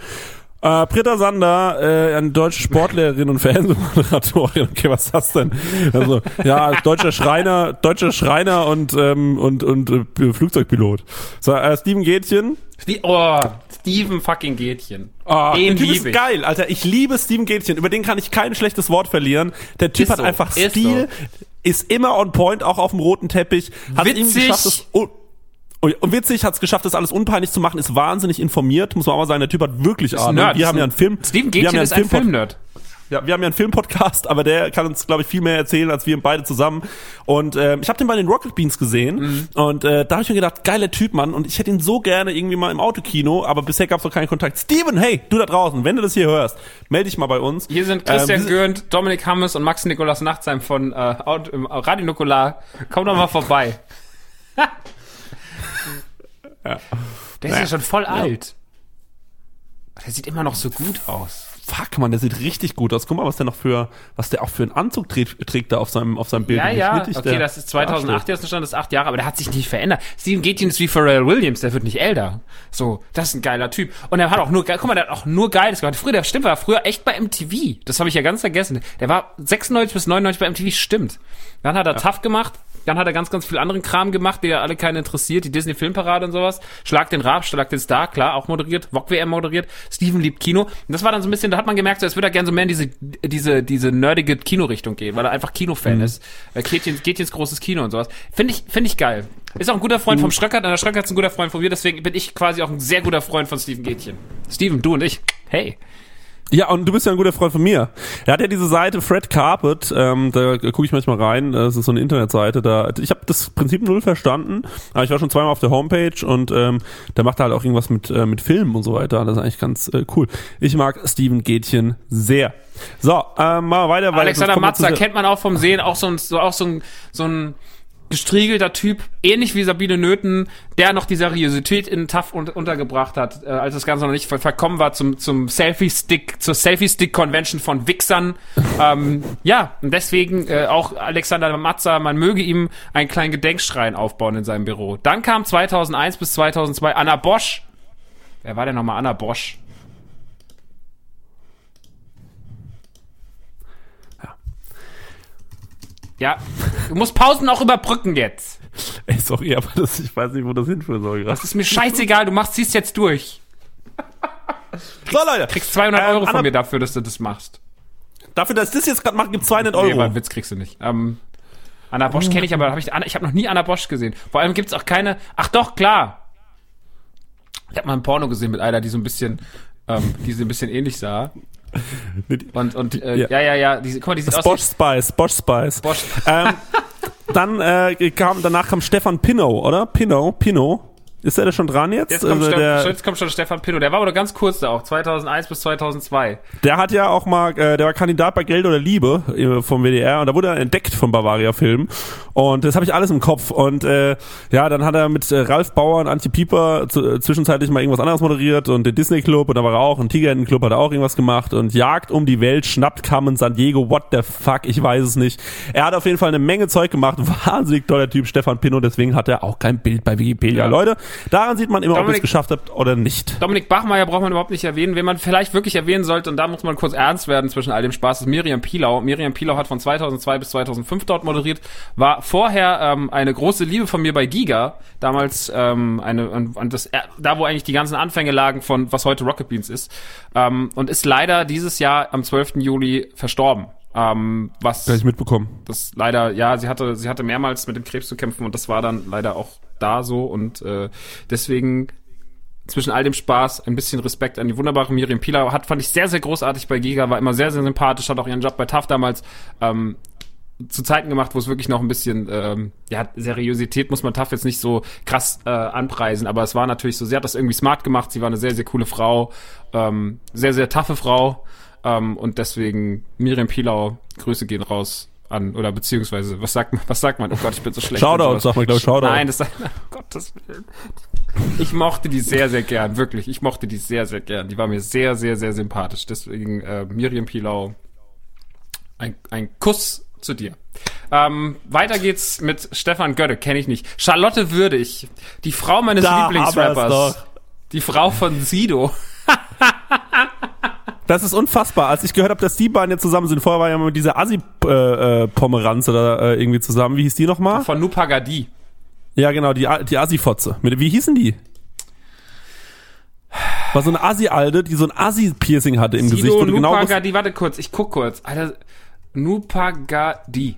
Äh, Britta Sander, äh, eine deutsche Sportlehrerin und Fernsehmoderatorin. Okay, was ist das denn? Also, ja, deutscher Schreiner, deutscher Schreiner und ähm, und und äh, Flugzeugpilot. So, äh, Steven Gätchen. Die, oh, Steven fucking Gätchen. Oh, Den der Typ ist ich. geil, Alter. Ich liebe Steven Gätchen. Über den kann ich kein schlechtes Wort verlieren. Der Typ Ist hat so, einfach ist Stil, ist immer on point, auch auf dem roten Teppich. Hat Witzig. geschafft, das, oh, und witzig, hat es geschafft, das alles unpeinlich zu machen, ist wahnsinnig informiert, muss man auch mal sagen. Der Typ hat wirklich ein Ahnung. Wir haben ja einen Film. Steven Gätchen ja ist ein Filmpod- Filmnerd. Ja, wir haben ja einen Filmpodcast, aber der kann uns, glaube ich, viel mehr erzählen als wir beide zusammen. Und ähm, ich habe den bei den Rocket Beans gesehen Mhm. und äh, da habe ich mir gedacht, geiler Typ, Mann. Und ich hätte ihn so gerne irgendwie mal im Autokino, aber bisher gab es noch keinen Kontakt. Steven, hey, du da draußen, wenn du das hier hörst, melde dich mal bei uns. Hier sind Christian Ähm, Gürnt, Dominik Hammes und Max Nikolaus Nachtsheim von äh, Radio Nukular. Komm doch mal vorbei. Der ist ja schon voll alt. Der sieht immer noch so gut aus. Fuck, man, der sieht richtig gut aus. Guck mal, was der noch für, was der auch für einen Anzug trägt, trägt da auf seinem, auf seinem Bild. Ja, ja, okay, das ist 2008 darstellt. jetzt Stand, das ist acht Jahre, aber der hat sich nicht verändert. Steven Gätchen ist wie Pharrell Williams, der wird nicht älter. So, das ist ein geiler Typ. Und er hat auch nur, guck mal, der hat auch nur Geiles gemacht. Früher, der stimmt, war früher echt bei MTV. Das habe ich ja ganz vergessen. Der war 96 bis 99 bei MTV, stimmt. Dann hat er Tough gemacht, dann hat er ganz, ganz viel anderen Kram gemacht, der ja alle keinen interessiert, die Disney Filmparade und sowas. Schlag den Rab, Schlag den Star, klar, auch moderiert, Wok WM moderiert, Steven liebt Kino. Und das war dann so ein bisschen, da hat man gemerkt, so, es würde er gerne so mehr in diese, diese, diese nerdige Kinorichtung gehen, weil er einfach Kinofan ist. Er geht ins, geht ins großes Kino und sowas. Finde ich, finde ich geil. Ist auch ein guter Freund vom Schröckert, und der Schröckert ist ein guter Freund von mir, deswegen bin ich quasi auch ein sehr guter Freund von Steven Gätchen. Steven, du und ich. Hey. Ja, und du bist ja ein guter Freund von mir. Er hat ja diese Seite Fred Carpet, ähm, da gucke ich manchmal rein, das ist so eine Internetseite, da ich habe das Prinzip null verstanden, aber ich war schon zweimal auf der Homepage und ähm, da macht er halt auch irgendwas mit äh, mit Filmen und so weiter, das ist eigentlich ganz äh, cool. Ich mag Steven Gätchen sehr. So, ähm, mal weiter, weil Alexander Matzer kennt man auch vom Sehen, auch so ein, so, auch so ein, so ein gestriegelter Typ, ähnlich wie Sabine Nöten, der noch die Seriosität in Tough un untergebracht hat, äh, als das Ganze noch nicht ver verkommen war zum, zum Selfie-Stick, zur Selfie-Stick-Convention von Wichsern. ähm, ja, und deswegen äh, auch Alexander Matzer, man möge ihm einen kleinen Gedenkschrein aufbauen in seinem Büro. Dann kam 2001 bis 2002 Anna Bosch. Wer war denn nochmal Anna Bosch? Ja, du musst Pausen auch überbrücken jetzt. Ey, sorry, aber das, ich weiß nicht, wo das hinführen soll gerade. Das ist mir scheißegal, du machst, ziehst jetzt durch. So Leute, Kriegst 200 Ähm, Euro von Anna- mir dafür, dass du das machst. dafür, dass ich das jetzt gerade mache, gibt's 200 Nee, Euro. aber einen Witz kriegst du nicht. Ähm, Anna Bosch kenne ich, aber hab ich, ich habe noch nie Anna Bosch gesehen. Vor allem gibt's auch keine. Ach doch, klar. Ich habe mal ein Porno gesehen mit einer, die so ein bisschen, ähm, die so ein bisschen ähnlich sah. Und und äh, Ja. ja ja ja, die, guck mal, die sieht Bosch Spice, Bosch Spice. Bosch. ähm, dann äh, kam, danach kam Stefan Pinnow, oder? Pinnow, Pinnow. Ist er da schon dran jetzt? Jetzt kommt, Also der, jetzt kommt schon Stefan Pinno. Der war aber ganz kurz da auch, 2001 bis 2002. der hat ja auch mal, äh, der war Kandidat bei Geld oder Liebe äh, vom WDR und da wurde er entdeckt vom Bavaria Film und das habe ich alles im Kopf und äh, ja, dann hat er mit äh, Ralf Bauer und Antje Pieper zu, äh, zwischenzeitlich mal irgendwas anderes moderiert und den Disney Club und da war er auch und Tigerenten Club hat er auch irgendwas gemacht und Jagd um die Welt, schnappt Carmen San Diego, what the fuck, ich weiß es nicht. Er hat auf jeden Fall eine Menge Zeug gemacht, wahnsinnig toller Typ, Stefan Pinnow, deswegen hat er auch kein Bild bei Wikipedia. Ja. Leute, daran sieht man immer, ob ihr es Dominik- geschafft habt oder nicht. Dominik Bachmeier braucht man überhaupt nicht erwähnen. Wen man vielleicht wirklich erwähnen sollte, und da muss man kurz ernst werden zwischen all dem Spaß, ist Miriam Pilau. Miriam Pilau hat von 2002 bis 2005 dort moderiert, war vorher ähm, eine große Liebe von mir bei Giga, damals ähm, eine, und, und das, äh, da wo eigentlich die ganzen Anfänge lagen von was heute Rocket Beans ist, ähm, und ist leider dieses Jahr am 12. Juli verstorben. Ähm, was Gleich mitbekommen. das leider, ja, sie hatte, sie hatte mehrmals mit dem Krebs zu kämpfen und das war dann leider auch da so und äh, deswegen zwischen all dem Spaß ein bisschen Respekt an die wunderbare Miriam Pilar. Hat, fand ich sehr, sehr großartig bei Giga, war immer sehr, sehr sympathisch, hat auch ihren Job bei TAF damals ähm, zu Zeiten gemacht, wo es wirklich noch ein bisschen, ähm, ja, Seriosität muss man TAF jetzt nicht so krass äh, anpreisen, aber es war natürlich so, sie hat das irgendwie smart gemacht, sie war eine sehr, sehr coole Frau, ähm, sehr, sehr taffe Frau ähm, und deswegen Miriam Pilau, Grüße gehen raus an, oder beziehungsweise, was sagt man, was sagt man? Oh Gott, ich bin so schlecht. Shoutout, in sowas. sagt man, glaub ich, Shoutout. Nein, das sagt, oh Gottes Willen. Ich mochte die sehr, sehr gern, wirklich. Ich mochte die sehr, sehr gern. Die war mir sehr, sehr, sehr sympathisch. Deswegen äh, Miriam Pilau, ein, ein Kuss zu dir. Ähm, weiter geht's mit Stefan Götte, kenne ich nicht. Charlotte Würdig, die Frau meines Da Lieblingsrappers. Die Frau von Sido. Das ist unfassbar. Als ich gehört habe, dass die beiden jetzt zusammen sind, vorher war ja mal mit dieser Assi-Pomeranz oder äh, irgendwie zusammen. Wie hieß die nochmal? Von Nupagadi. Ja, genau, die, die Assi-Fotze. Wie hießen die? War so eine Assi-Alte, die so ein Assi-Piercing hatte im Gesicht. Sido wo du genau Nupagadi, warte kurz, ich guck kurz. Alter, Nupagadi.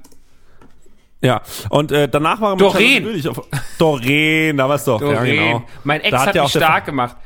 Ja, und äh, danach war er mit Doreen. Würdig auf Doreen, da war's doch. Ja, Doreen. genau. Mein Ex Da hat, ja mich stark gemacht.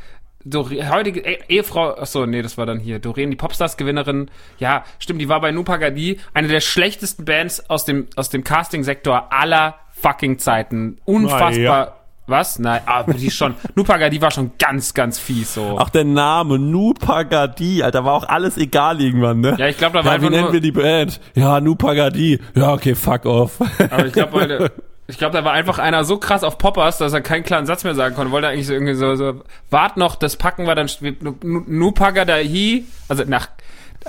Doreen, heutige E- Ehefrau, achso, nee, das war dann hier. Doreen, die Popstars-Gewinnerin. Ja, stimmt, die war bei Nupagadi. Eine der schlechtesten Bands aus dem, aus dem Casting-Sektor aller fucking Zeiten. Unfassbar. Was? Nein, aber die schon. Nupagadi war schon ganz, ganz fies, so. Auch der Name, Nupagadi, Alter, war auch alles egal irgendwann, ne? Ja, ich glaub, da war ja, einfach wie nennen wir die Band? Ja, Nupagadi. Ja, okay, fuck off. Aber ich glaube, ich glaube, da war einfach einer so krass auf Poppers, dass er keinen klaren Satz mehr sagen konnte. Wollte eigentlich so irgendwie so, so wart noch, das packen wir dann Nupagadahi, also nach,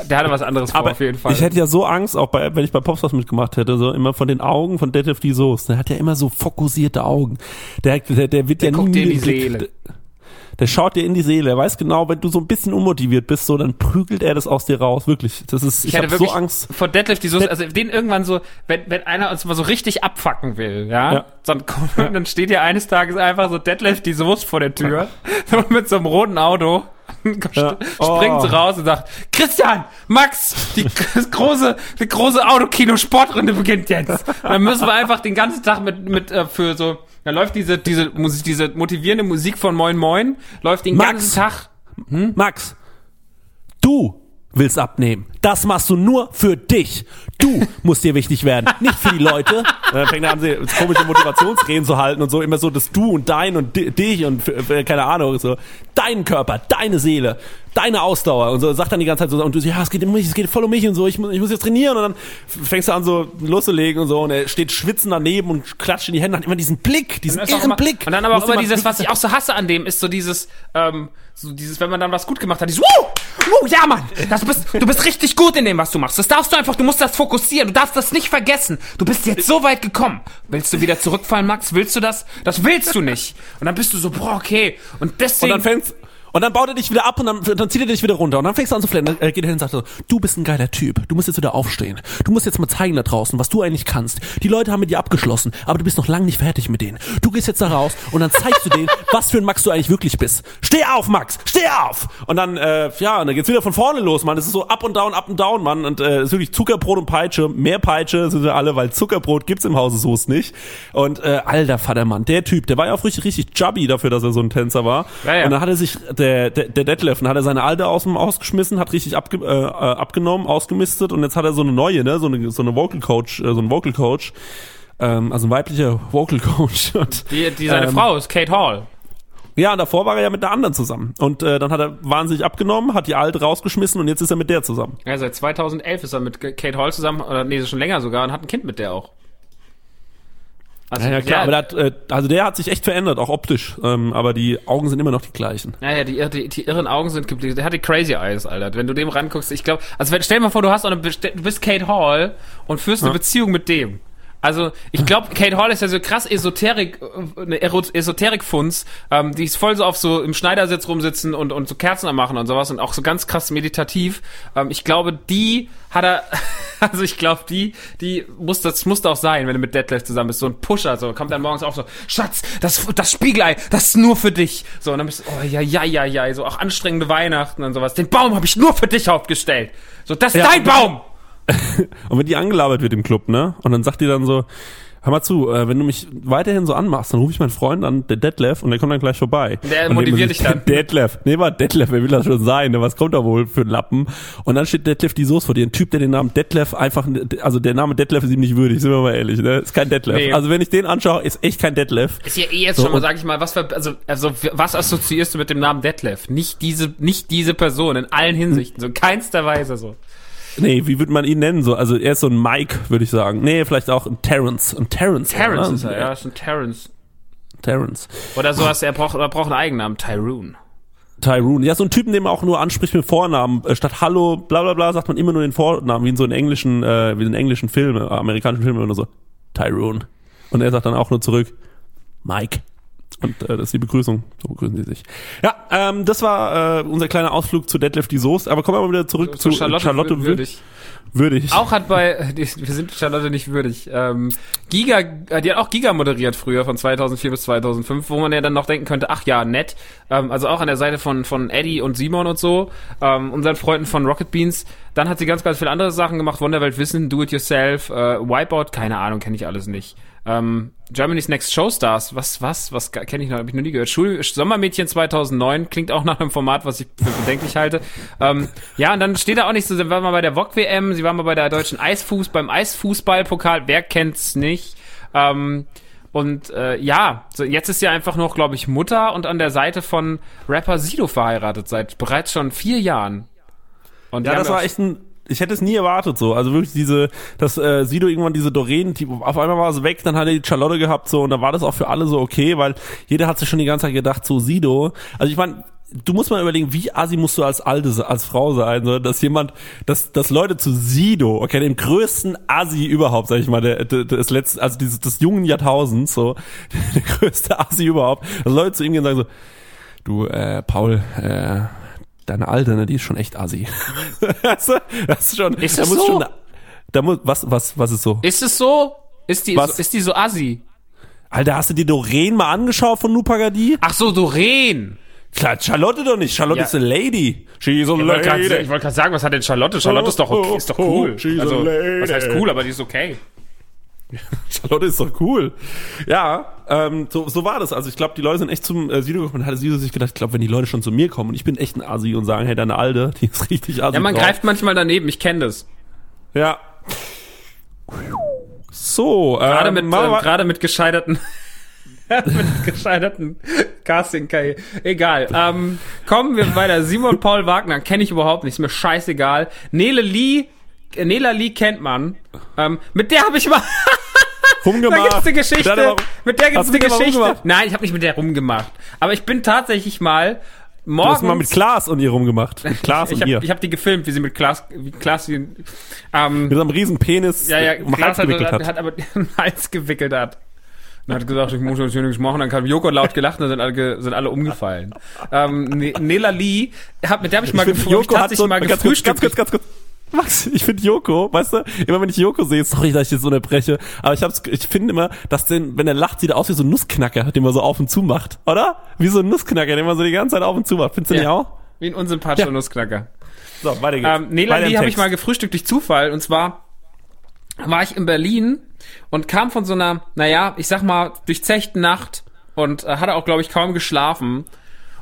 der hatte was anderes vor, Aber auf jeden Fall. ich hätte ja so Angst, auch bei, wenn ich bei Popstars mitgemacht hätte, so immer von den Augen von Detlef die Soße. Der hat ja immer so fokussierte Augen. Der, der, der wird ja guckt nie dir in die. Seele. Der schaut dir in die Seele. Er weiß genau, wenn du so ein bisschen unmotiviert bist, so, dann prügelt er das aus dir raus. Wirklich. Das ist, ich, ich hatte wirklich so Angst. vor Deadlift die Soße, also den irgendwann so, wenn, wenn einer uns mal so richtig abfacken will, ja, Ja. Dann, kommt, dann steht ja eines Tages einfach so Deadlift die Soße vor der Tür, so mit so einem roten Auto, Ja. springt Oh. raus und sagt, Christian, Max, die große, die große Autokino-Sportrunde beginnt jetzt. Und dann müssen wir einfach den ganzen Tag mit, mit, äh, für so, da läuft diese, diese Musik, diese motivierende Musik von Moin Moin, läuft den Max. ganzen Tag. Max, du willst abnehmen. Das machst du nur für dich. Du musst dir wichtig werden, nicht für die Leute. Und dann fängt er an, sie komische Motivationsreden zu halten und so, immer so das Du und Dein und di- dich und keine Ahnung, so dein Körper, deine Seele, deine Ausdauer und so, sagt dann die ganze Zeit so, und du so, ja, es geht um mich, es geht voll um mich und so, ich muss, ich muss jetzt trainieren und dann fängst du an so loszulegen und so und er steht schwitzend daneben und klatscht in die Hände, hat immer diesen Blick, diesen Und irren immer, Blick. Und dann aber auch immer dieses, was ich auch so hasse an dem, ist so dieses, ähm, so dieses, wenn man dann was gut gemacht hat, dieses, Woo! Woo, ja Mann, das bist, du bist richtig gut in dem, was du machst. Das darfst du einfach, du musst das fokussieren, du darfst das nicht vergessen. Du bist jetzt so weit gekommen. Willst du wieder zurückfallen, Max? Willst du das? Das willst du nicht. Und dann bist du so, boah, okay. Und Und deswegen, dann fängst und dann baut er dich wieder ab und dann, dann zieht er dich wieder runter. Und dann fängst du an zu flennen. Dann äh, geht er hin und sagt so, du bist ein geiler Typ. Du musst jetzt wieder aufstehen. Du musst jetzt mal zeigen da draußen, was du eigentlich kannst. Die Leute haben mit dir abgeschlossen, aber du bist noch lange nicht fertig mit denen. Du gehst jetzt da raus und dann zeigst du denen, was für ein Max du eigentlich wirklich bist. Steh auf, Max! Steh auf! Und dann, äh, ja, und dann geht's wieder von vorne los, Mann. Es ist so up und down, up und down, Mann. Und äh, ist wirklich Zuckerbrot und Peitsche. Mehr Peitsche sind wir alle, weil Zuckerbrot gibt's im Hause Soest nicht. Und äh, alter Vatermann, der Typ, der war ja auch richtig, richtig chubby dafür, dass er so ein Tänzer war. Ja, ja. Und dann hat er sich, der, der, der Detlef, dann hat er seine alte aus dem ausgeschmissen, hat richtig abge, äh, äh, abgenommen, ausgemistet und jetzt hat er so eine neue, ne, so eine, so eine Vocal Coach, äh, so ein Vocal Coach, ähm, also ein weiblicher Vocal Coach. Und, die, die seine ähm, Frau ist Kate Hall. Ja, und davor war er ja mit der anderen zusammen. Und äh, dann hat er wahnsinnig abgenommen, hat die alte rausgeschmissen und jetzt ist er mit der zusammen. Ja, seit 2011 ist er mit Kate Hall zusammen, oder nee, schon länger sogar, und hat ein Kind mit der auch. Also, Ja, ja klar, aber der hat, äh, also der hat sich echt verändert, auch optisch. Ähm, aber die Augen sind immer noch die gleichen. Ja, ja, die, die, die irren Augen sind geblieben. Der hat die Crazy Eyes, Alter. Wenn du dem ranguckst, ich glaube, also wenn, stell dir mal vor, du hast eine, du bist Kate Hall und führst eine Ja. Beziehung mit dem. Also, ich glaube, Kate Hall ist ja so krass Esoterik, äh, eine Ero- Esoterik-Funz, ähm, die ist voll so auf so im Schneidersitz rumsitzen und, und so Kerzen am machen und sowas und auch so ganz krass meditativ. Ähm, ich glaube, die hat er, also ich glaube, die, die muss, das muss auch sein, wenn du mit Detlef zusammen bist. So ein Pusher, so, kommt dann morgens auf so, Schatz, das, das Spiegelei, das ist nur für dich. So, und dann bist du, oh ja, ja, ja, ja, so auch anstrengende Weihnachten und sowas. Den Baum habe ich nur für dich aufgestellt. So, das ist Ja, dein Baum! Und wenn die angelabert wird im Club, ne? Und dann sagt die dann so, hör mal zu, äh, wenn du mich weiterhin so anmachst, dann rufe ich meinen Freund an, der Detlef, und der kommt dann gleich vorbei. Der und motiviert dich dann. Detlef, nee, war Detlef, wer will das schon sein, ne? Was kommt da wohl für ein Lappen? Und dann steht Detlef die Soße vor dir, ein Typ, der den Namen Detlef einfach, also der Name Detlef ist ihm nicht würdig, sind wir mal ehrlich, ne? Ist kein Detlef. Nee. Also wenn ich den anschaue, ist echt kein Detlef. Ist ja eh jetzt So, schon mal, sag ich mal, was für, also, also, was assoziierst du mit dem Namen Detlef? Nicht diese, nicht diese Person in allen Hinsichten, so in keinster Weise so. Nee, wie würde man ihn nennen? So, also er ist so ein Mike, würde ich sagen. Nee, vielleicht auch ein Terrence. Ein Terrence. Terrence oder? ist er, ja, ist ein Terrence. Terrence. Oder sowas, er braucht, oder braucht einen Eigennamen, Tyrone. Tyrone. Ja, so ein Typen, den man auch nur anspricht mit Vornamen. Äh, Statt Hallo, bla bla bla, sagt man immer nur den Vornamen, wie in so in englischen, äh, wie in englischen Filmen, äh, amerikanischen Filmen oder so. Tyrone. Und er sagt dann auch nur zurück, Mike. Und äh, das ist die Begrüßung. So begrüßen sie sich. Ja, ähm, das war äh, unser kleiner Ausflug zu Deadlift die Soße. Aber kommen wir mal wieder zurück So zu Charlotte, Charlotte würdig. würdig. Auch hat bei, wir sind Charlotte nicht würdig, ähm, Giga, äh, die hat auch Giga moderiert früher von 2004 bis 2005, wo man ja dann noch denken könnte, ach ja, nett. Ähm, also auch an der Seite von, von Eddie und Simon und so, ähm, unseren Freunden von Rocket Beans. Dann hat sie ganz, ganz viele andere Sachen gemacht, Wunderwelt Wissen, Do It Yourself, äh, Wipeout, keine Ahnung, kenne ich alles nicht. Ähm, Germany's Next Showstars, was, was, was kenne ich noch, habe ich noch nie gehört. Schul Sommermädchen 2009, klingt auch nach einem Format, was ich für bedenklich halte. Ähm, ja, und dann steht da auch nicht so, sie war mal bei der VOG WM, sie war mal bei der deutschen Eisfuß, beim Eisfußballpokal, wer kennt's nicht? Ähm, und äh, ja, so jetzt ist sie einfach noch, glaube ich, Mutter und an der Seite von Rapper Sido verheiratet seit bereits schon vier Jahren. Und ja, das war echt ein, ich hätte es nie erwartet so. Also wirklich diese, dass äh, Sido irgendwann diese Doreen, die, auf einmal war es weg, dann hat er die Charlotte gehabt so und da war das auch für alle so okay, weil jeder hat sich schon die ganze Zeit gedacht, so Sido. Also ich meine, du musst mal überlegen, wie assi musst du als alte, als Frau sein, so, dass jemand, dass, dass Leute zu Sido, okay, dem größten Assi überhaupt, sag ich mal, der, der, des letzten, also dieses, des jungen Jahrtausends, so, der größte Assi überhaupt, dass Leute zu ihm gehen und sagen so, du, äh, Paul, äh, deine Alte, ne, die ist schon echt assi. du? das ist schon, Ist da das muss so? schon, da muss, was, was, was ist so? Ist es so? Ist die, Was? so, ist die so assi? Alter, hast du dir Doreen mal angeschaut von Nupagadi? Ach so, Doreen. Klar, Charlotte doch nicht. Charlotte Ja. ist a lady. She's a Ich wollte gerade lady. wollt grad sagen, was hat denn Charlotte? Charlotte ist doch okay, ist doch cool. Oh, she's a Also, lady. was heißt cool, aber die ist okay. Charlotte ist doch cool. Ja, ähm, so, so war das. Also ich glaube, die Leute sind echt zum äh, Sido gekommen und hatte Sido sich gedacht, ich glaube, wenn die Leute schon zu mir kommen und ich bin echt ein Asi und sagen, hey, deine Alte, die ist richtig Asi. Ja, man drauf. greift manchmal daneben, ich kenne das. Ja. So, Gerade ähm, mit, machen wir ähm, gerade mit gescheiterten, mit gescheiterten casting -Karriere. Egal. Ähm, kommen wir weiter. Simon Paul Wagner kenne ich überhaupt nicht, ist mir scheißegal. Nele Lee, Nela Lee kennt man. Ähm, mit der habe ich mal, da rumgemacht. gibt's eine Geschichte. Aber- mit der gibt's eine mal Geschichte. Nein, ich habe nicht mit der rumgemacht. Aber ich bin tatsächlich mal Du hast morgens. mal mit Klaas und ihr rumgemacht. Klaas ich und ihr. habe ich hab die gefilmt, wie sie mit Klaas, wie Klaas, wie, ähm, mit so einem riesen Penis ja, ja, um Hals Klaas hat, gewickelt hat, hat. hat aber den Hals gewickelt hat. Und hat gesagt, ich muss jetzt hier nichts machen. Dann kam Joko laut gelacht und dann sind alle, sind alle umgefallen. ähm, Ne- Nela Lee, hat, mit der habe ich mal Ich. Joko hat so, mal ganz gefrühstückt. ganz kurz, ganz kurz. Max, ich finde Joko, weißt du, immer wenn ich Joko sehe, sorry, dass ich jetzt so unterbreche, aber ich hab's, ich finde immer, dass den, wenn er lacht, sieht er aus wie so ein Nussknacker, den man so auf und zu macht, oder? Wie so ein Nussknacker, den man so die ganze Zeit auf und zu macht. Findest du Ja. nicht auch? Wie ein unsympathischer Ja. Nussknacker. So, weiter geht's. Ähm, Nela Weiter im Lee habe ich mal gefrühstückt durch Zufall. Und zwar war ich in Berlin und kam von so einer, naja, ich sag mal, durchzechten Nacht und äh, hatte auch, glaube ich, kaum geschlafen.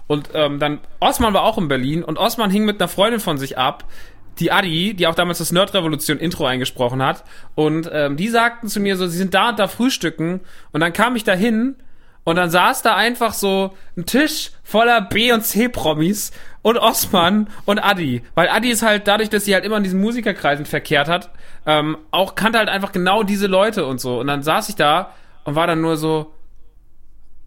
Und ähm, dann, Osman war auch in Berlin und Osman hing mit einer Freundin von sich ab, die Adi, die auch damals das Nerd-Revolution-Intro eingesprochen hat. Und ähm, die sagten zu mir so, sie sind da und da frühstücken. Und dann kam ich da hin und dann saß da einfach so ein Tisch voller B- und C-Promis und Osman und Adi. Weil Adi ist halt, dadurch, dass sie halt immer in diesen Musikerkreisen verkehrt hat, ähm, auch kannte halt einfach genau diese Leute und so. Und dann saß ich da und war dann nur so,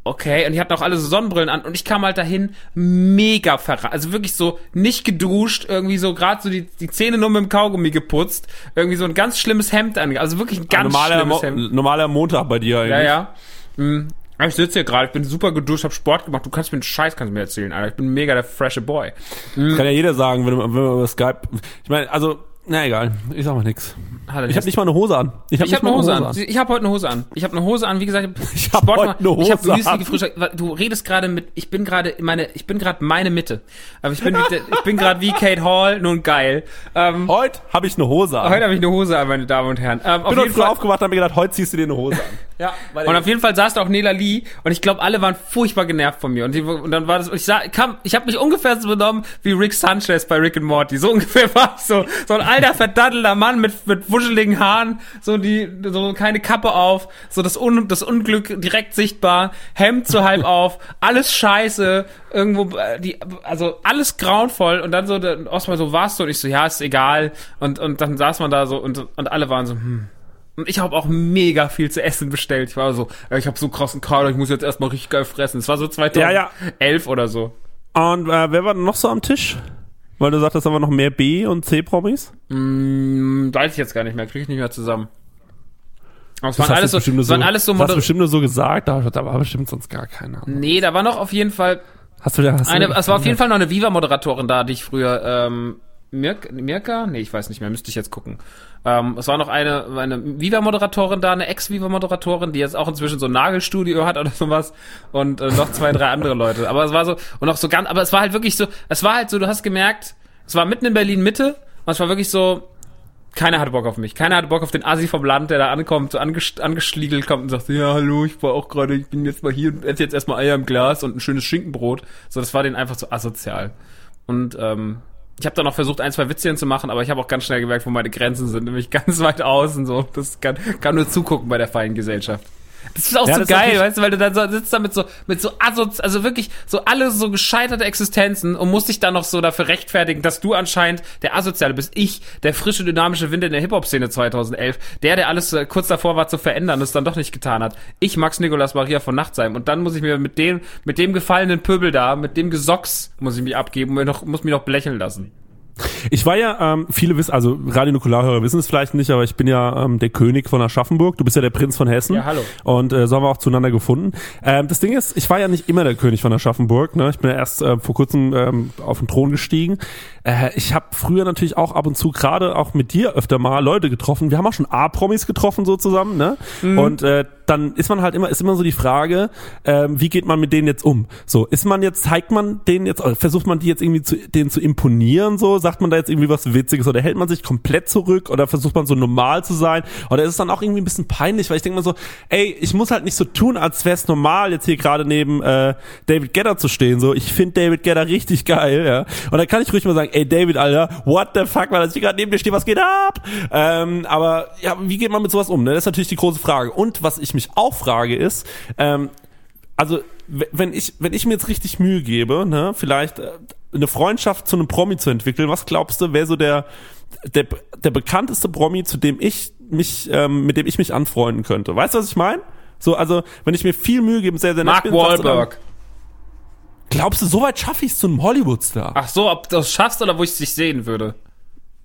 okay, und die hatten auch alle so Sonnenbrillen an und ich kam halt dahin mega verra also wirklich so nicht geduscht, irgendwie so gerade so die, die Zähne nur mit dem Kaugummi geputzt, irgendwie so ein ganz schlimmes Hemd an, also wirklich ein ganz normaler, schlimmes Hemd. normaler Montag bei dir eigentlich. Ja, ja. Mhm. Ich sitze hier gerade, ich bin super geduscht, hab Sport gemacht, du kannst mir einen Scheiß kannst mir erzählen, Alter. Ich bin mega der freshe Boy. Das kann ja jeder sagen, wenn, man- wenn man über Skype, ich meine, also, na egal, ich sag mal nix. Ich habe nicht mal eine Hose an. Ich habe mal eine Hose an. Ich habe heute eine Hose an. Ich habe eine Hose an. Wie gesagt, Ich hab heute eine Ich habe Hose Müsli an. gefrühstückt. Du redest gerade mit. Ich bin gerade meine. Ich bin gerade meine Mitte. Aber ich bin. wie ich bin gerade wie Kate Hall. Nun geil. Ähm, Heute habe ich eine Hose an. heute habe ich eine Hose an, meine Damen und Herren. Ähm, ich bin heute jeden früh Fall. aufgewacht und hab mir gedacht, heute ziehst du dir eine Hose an. Ja, Und auf jeden Fall saß da auch Nela Lee und ich glaube, alle waren furchtbar genervt von mir. Und, die, und dann war das, ich sah, kam, ich habe mich ungefähr so benommen wie Rick Sanchez bei Rick and Morty. So ungefähr war ich so. So ein alter, verdattelter Mann mit, mit wuscheligen Haaren, so die, so keine Kappe auf, so das, Un, das Unglück direkt sichtbar, Hemd so halb auf, alles scheiße, irgendwo, äh, die, also alles grauenvoll und dann so, Osman so, warst du? Und ich so, ja, ist egal. Und, und dann saß man da so und, und alle waren so, hm. Und ich habe auch mega viel zu essen bestellt. Ich war so, ich habe so krassen Kader, ich muss jetzt erstmal richtig geil fressen. Es war so 2011 Ja, oder so. Und äh, wer war denn noch so am Tisch? Weil du sagtest, aber noch mehr B- und C-Promis? Hm, weiß ich jetzt gar nicht mehr, kriege ich nicht mehr zusammen. Aber es Das waren alles so, es waren alles so das hast du bestimmt nur so gesagt, da, da war bestimmt sonst gar keiner. Nee, da war noch auf jeden Fall Hast du da, hast eine, du, es war auf jeden Fall noch eine Viva-Moderatorin da, die ich früher ähm, Mirka? Mirka? Nee, ich weiß nicht mehr, müsste ich jetzt gucken. Ähm, es war noch eine, eine Viva-Moderatorin da, eine Ex-Viva-Moderatorin, die jetzt auch inzwischen so ein Nagelstudio hat oder sowas und äh, noch zwei, drei andere Leute. Aber es war so, und auch so ganz, aber es war halt wirklich so, es war halt so, du hast gemerkt, es war mitten in Berlin Mitte und es war wirklich so, keiner hatte Bock auf mich. Keiner hatte Bock auf den Assi vom Land, der da ankommt, so anges angeschliegelt kommt und sagt, ja, hallo, ich war auch gerade, ich bin jetzt mal hier und esse jetzt erstmal Eier im Glas und ein schönes Schinkenbrot. So, das war denen einfach so asozial. Und ähm, ich habe dann noch versucht, ein, zwei Witzchen zu machen, aber ich habe auch ganz schnell gemerkt, wo meine Grenzen sind, nämlich ganz weit außen so. Das kann, kann nur zugucken bei der feinen Gesellschaft. Das ist auch Ja, so geil, weißt du, weil du dann so, sitzt da mit so, mit so Asoz, also wirklich so alle so gescheiterte Existenzen und musst dich dann noch so dafür rechtfertigen, dass du anscheinend der Asoziale bist. Ich, der frische, dynamische Wind in der Hip-Hop-Szene 2011, der, der alles äh, kurz davor war zu verändern und es dann doch nicht getan hat. Ich, Max Nikolas Maria von Nachtsheim und dann muss ich mir mit dem, mit dem gefallenen Pöbel da, mit dem Gesocks muss ich mich abgeben und noch, muss mich noch belächeln lassen. Ich war ja, ähm, viele wissen, also Radio-Nukularhörer wissen es vielleicht nicht, aber ich bin ja ähm, der König von Aschaffenburg. Du bist ja der Prinz von Hessen. Ja, hallo. Und äh, so haben wir auch zueinander gefunden. Ähm, das Ding ist, ich war ja nicht immer der König von Aschaffenburg. Ne? Ich bin ja erst äh, vor kurzem ähm, auf den Thron gestiegen. Äh, ich habe früher natürlich auch ab und zu gerade auch mit dir öfter mal Leute getroffen. Wir haben auch schon A-Promis getroffen so zusammen. Ne? Und äh, dann ist man halt immer, ist immer so die Frage, ähm, wie geht man mit denen jetzt um? So, ist man jetzt, zeigt man denen jetzt, versucht man die jetzt irgendwie zu, denen zu imponieren, so, sagt man da jetzt irgendwie was Witziges oder hält man sich komplett zurück oder versucht man so normal zu sein? Oder ist es dann auch irgendwie ein bisschen peinlich, weil ich denke mal so, ey, ich muss halt nicht so tun, als wäre es normal, jetzt hier gerade neben äh, David Gedder zu stehen. So, ich finde David Gedder richtig geil, ja. Und dann kann ich ruhig mal sagen, ey David, Alter, what the fuck, weil ich hier gerade neben dir stehe, was geht ab? Ähm, aber ja, wie geht man mit sowas um? Ne? Das ist natürlich die große Frage. Und was ich mich auch frage ist, ähm, also wenn ich wenn ich mir jetzt richtig Mühe gebe, ne, vielleicht äh, eine Freundschaft zu einem Promi zu entwickeln, was glaubst du, wäre so der der der bekannteste Promi, zu dem ich mich ähm, mit dem ich mich anfreunden könnte? Weißt du, was ich meine? So, also wenn ich mir viel Mühe gebe, sehr sehr nett Mark bin, sagst du dann, Wahlberg. Glaubst du, so weit schaffe ich es zu einem Hollywood-Star? Ach so, ob du das schaffst oder wo ich dich sehen würde.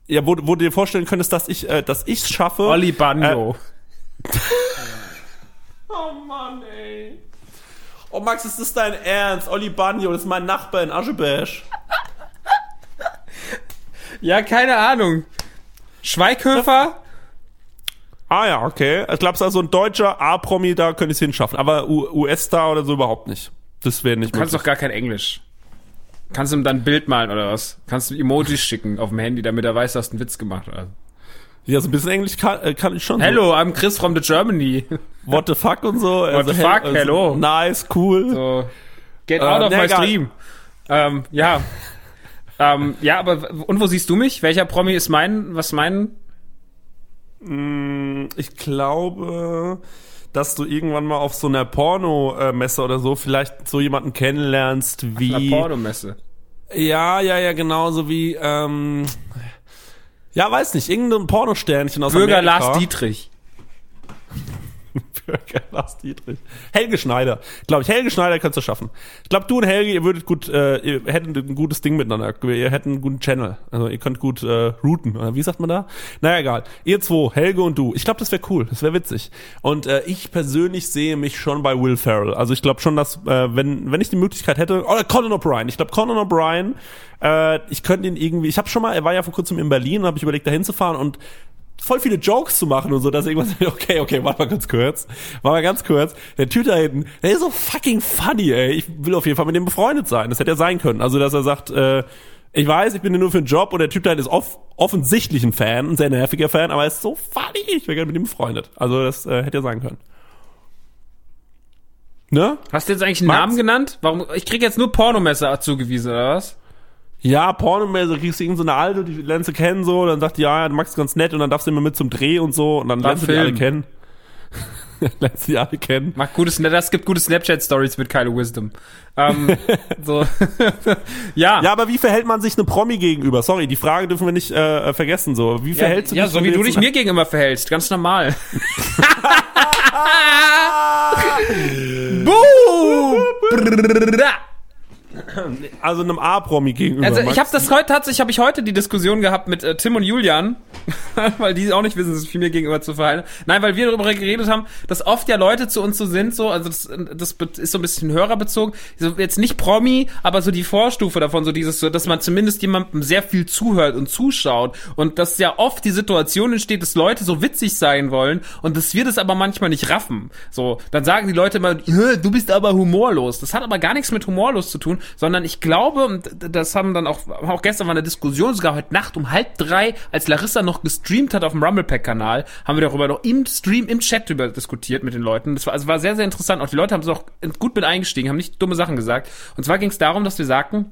Ja, wo, wo du dir vorstellen könntest, dass ich äh, dass ich es schaffe. Olli Banjo. Oh Mann, ey. Oh Max, ist das dein Ernst? Olli Banjo, das ist mein Nachbar in Aschebesch. Ja, keine Ahnung. Schweighöfer? Ah ja, okay. Ich glaube, es ist also ein deutscher A-Promi, da könnte ich es hinschaffen. Aber US-Star oder so überhaupt nicht. Das wäre nicht Du kannst möglich. doch gar kein Englisch. Kannst du ihm dann ein Bild malen oder was? Kannst du Emojis schicken auf dem Handy, damit er weiß, dass du einen Witz gemacht hast. Ja, so ein bisschen Englisch kann, äh, kann ich schon. Hello, I'm Chris from the Germany. So, what the fuck und so. What the fuck? Hello. Nice, cool. So, get Äh, out of nee, my stream. Ähm, ja. ähm, ja, aber und wo siehst du mich? Welcher Promi ist mein, was mein? Mm, Ich glaube, dass du irgendwann mal auf so einer Porno-Messe oder so vielleicht so jemanden kennenlernst Einer wie. Pornomesse. Ja, ja, ja, genauso wie, ähm, ja, weiß nicht, irgendein Pornosternchen aus Bürger Amerika. Lars Dietrich. Bürger Lars Dietrich. Helge Schneider. Glaube ich, Helge Schneider könntest du schaffen. Ich glaube, du und Helge, ihr würdet gut, äh, ihr hättet ein gutes Ding miteinander. Ihr hättet einen guten Channel. Also ihr könnt gut äh, routen. Oder wie sagt man da? Naja, egal. Ihr zwei, Helge und du. Ich glaube, das wäre cool. Das wäre witzig. Und äh, ich persönlich sehe mich schon bei Will Ferrell. Also ich glaube schon, dass, äh, wenn, wenn ich die Möglichkeit hätte, oder Conan O'Brien. Ich glaube, Conan O'Brien, äh, ich könnte ihn irgendwie, ich habe schon mal, er war ja vor kurzem in Berlin habe ich überlegt, da hinzufahren und voll viele Jokes zu machen und so, dass irgendwas, okay, okay, warte mal ganz kurz, warte mal ganz kurz, der Typ da hinten, der ist so fucking funny, ey, ich will auf jeden Fall mit dem befreundet sein, das hätte ja sein können, also, dass er sagt, äh, ich weiß, ich bin hier nur für einen Job und der Typ da ist off offensichtlich ein Fan, ein sehr nerviger Fan, aber er ist so funny, ich wäre gerne mit ihm befreundet, also, das äh, hätte ja sein können. Ne? Hast du jetzt eigentlich einen Max? Namen genannt? Warum? Ich krieg jetzt nur Pornomesse zugewiesen, oder was? Ja, Pornomäßig kriegst du irgend so eine alte, die lernst du kennen so, dann sagt die, ja, Max ist ganz nett und dann darfst du immer mit zum Dreh und so und dann War lernst du die alle Film. kennen. lernst du die alle kennen. Macht gutes, das gibt gute Snapchat-Stories mit Kylo Wisdom. Ähm, so. ja. Ja, aber wie verhält man sich einem Promi gegenüber? Sorry, die Frage dürfen wir nicht äh, vergessen. So, wie verhältst du ja, dich? so wenn wie du dich mir gegenüber verhältst, ganz normal. Boom! Also einem A-Promi gegenüber. Also ich habe das heute tatsächlich habe ich heute die Diskussion gehabt mit äh, Tim und Julian, weil die auch nicht wissen, sich mir gegenüber zu verhalten. Nein, weil wir darüber geredet haben, dass oft ja Leute zu uns so sind, so also das, das ist so ein bisschen hörerbezogen, so jetzt nicht Promi, aber so die Vorstufe davon, so dieses, so, dass man zumindest jemandem sehr viel zuhört und zuschaut und dass ja oft die Situation entsteht, dass Leute so witzig sein wollen und dass wir das aber manchmal nicht raffen. So, dann sagen die Leute immer, "Hä, du bist aber humorlos. Das hat aber gar nichts mit humorlos zu tun, sondern ich glaube, und das haben dann auch, auch gestern war eine Diskussion, sogar heute Nacht um halb drei, als Larissa noch gestreamt hat auf dem Rumblepack-Kanal, haben wir darüber noch im Stream, im Chat drüber diskutiert mit den Leuten. Das war, also war sehr, sehr interessant. Auch die Leute haben so auch gut mit eingestiegen, haben nicht dumme Sachen gesagt. Und zwar ging es darum, dass wir sagten,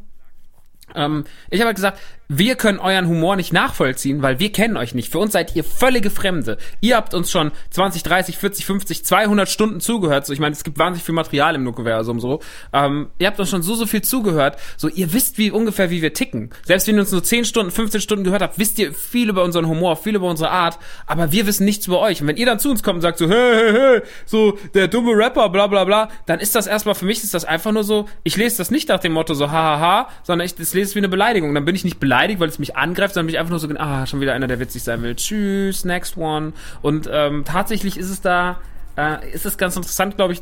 ähm, ich habe halt gesagt, wir können euren Humor nicht nachvollziehen, weil wir kennen euch nicht. Für uns seid ihr völlige Fremde. Ihr habt uns schon 20, 30, 40, 50, 200 Stunden zugehört. So, ich meine, es gibt wahnsinnig viel Material im Nukuversum so. Ähm, ihr habt uns schon so, so viel zugehört. So, ihr wisst wie ungefähr, wie wir ticken. Selbst wenn ihr uns nur 10 Stunden, 15 Stunden gehört habt, wisst ihr viel über unseren Humor, viel über unsere Art. Aber wir wissen nichts über euch. Und wenn ihr dann zu uns kommt und sagt so, hey, hey, hey, so, der dumme Rapper, bla, bla, bla, dann ist das erstmal, für mich ist das einfach nur so, ich lese das nicht nach dem Motto so, hahaha, sondern ich lese es wie eine Beleidigung. Dann bin ich nicht beleidigt, weil es mich angreift, sondern bin ich einfach nur so, ah, schon wieder einer, der witzig sein will. Tschüss, next one. Und ähm, tatsächlich ist es da, äh, ist es ganz interessant, glaube ich,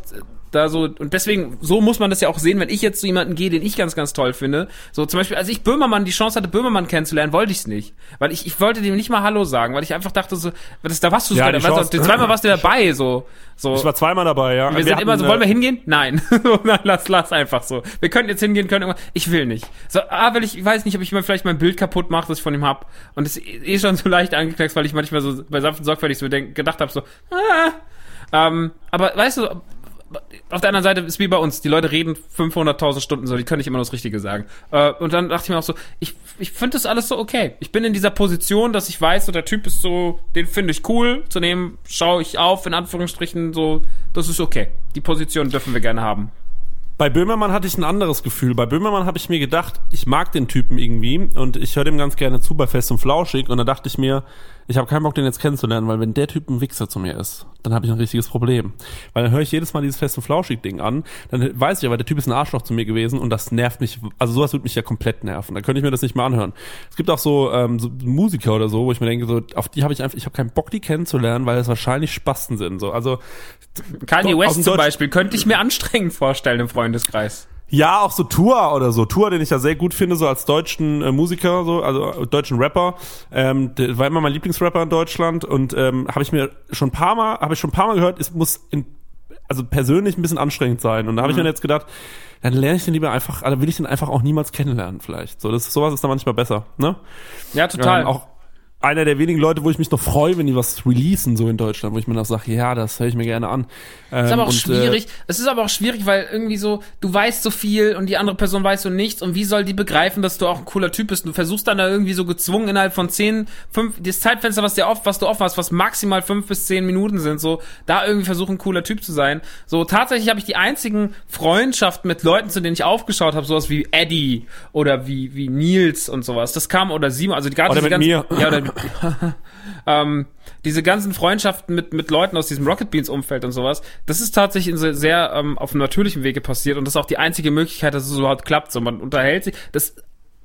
da so, und deswegen, so muss man das ja auch sehen, wenn ich jetzt zu jemanden gehe, den ich ganz, ganz toll finde. So zum Beispiel, als ich Böhmermann die Chance hatte, Böhmermann kennenzulernen, wollte ich es nicht. Weil ich, ich wollte dem nicht mal Hallo sagen, weil ich einfach dachte so, das, da warst du Ja, sogar, warst du, zweimal warst du dabei, so. so. Ich war zweimal dabei, ja. Wir, sind hatten, immer so, äh, wollen wir hingehen? Nein. Na, lass, lass einfach so. Wir können jetzt hingehen, können irgendwann. Ich will nicht. So, ah, will ich, ich weiß nicht, ob ich mir vielleicht mein Bild kaputt mache, das ich von ihm hab. Und es ist eh schon so leicht angeknackst, weil ich manchmal so bei sanften sorgfältig so denk, gedacht habe, so, ah. Ähm, aber weißt du, auf der anderen Seite ist wie bei uns, die Leute reden 500.000 Stunden so, die können nicht immer das Richtige sagen. Äh, und dann dachte ich mir auch so, ich, ich finde das alles so okay. Ich bin in dieser Position, dass ich weiß, so der Typ ist so, den finde ich cool, zu dem schaue ich auf, in Anführungsstrichen, so, das ist okay. Die Position dürfen wir gerne haben. Bei Böhmermann hatte ich ein anderes Gefühl. Bei Böhmermann habe ich mir gedacht, ich mag den Typen irgendwie und ich höre dem ganz gerne zu bei Fest und Flauschig und da dachte ich mir, ich habe keinen Bock, den jetzt kennenzulernen, weil wenn der Typ ein Wichser zu mir ist, dann habe ich ein richtiges Problem. Weil dann höre ich jedes Mal dieses Fest und Flauschig-Ding an, dann weiß ich aber, der Typ ist ein Arschloch zu mir gewesen und das nervt mich, also sowas würde mich ja komplett nerven. Da könnte ich mir das nicht mehr anhören. Es gibt auch so, ähm, so Musiker oder so, wo ich mir denke, so, auf die habe ich einfach, ich habe keinen Bock, die kennenzulernen, weil das wahrscheinlich Spasten sind. So, also Kanye West zum Deutsch- Beispiel könnte ich mir anstrengend vorstellen im Freundeskreis. Ja, auch so Tour oder so. Tour, den ich ja sehr gut finde, so als deutschen äh, Musiker, so, also äh, deutschen Rapper. Ähm, der war immer mein Lieblingsrapper in Deutschland und ähm, habe ich mir schon ein paar Mal, habe ich schon ein paar Mal gehört, es muss in, also persönlich ein bisschen anstrengend sein. Und da habe ich mir jetzt gedacht, dann lerne ich den lieber einfach, also will ich den einfach auch niemals kennenlernen, vielleicht. So, das sowas ist dann manchmal besser, ne? Ja, total. Ähm, auch einer der wenigen Leute, wo ich mich noch freue, wenn die was releasen, so in Deutschland, wo ich mir noch sage, ja, das höre ich mir gerne an. Ähm, ist aber auch und, schwierig. Es ist aber auch schwierig, weil irgendwie so, du weißt so viel und die andere Person weiß so nichts und wie soll die begreifen, dass du auch ein cooler Typ bist? Du versuchst dann da irgendwie so gezwungen innerhalb von zehn, fünf, das Zeitfenster, was dir oft, was du offen hast, was maximal fünf bis zehn Minuten sind, so, da irgendwie versuchen, ein cooler Typ zu sein. So, tatsächlich habe ich die einzigen Freundschaften mit Leuten, zu denen ich aufgeschaut habe, sowas wie Eddie oder wie, wie Nils und sowas. Das kam, oder Simon, also gerade Oder diese mit ganzen, mir. ja, oder ähm, diese ganzen Freundschaften mit, mit Leuten aus diesem Rocket Beans Umfeld und sowas, das ist tatsächlich in so sehr ähm, auf einem natürlichen Wege passiert und das ist auch die einzige Möglichkeit, dass es überhaupt klappt. So, man unterhält sich. Das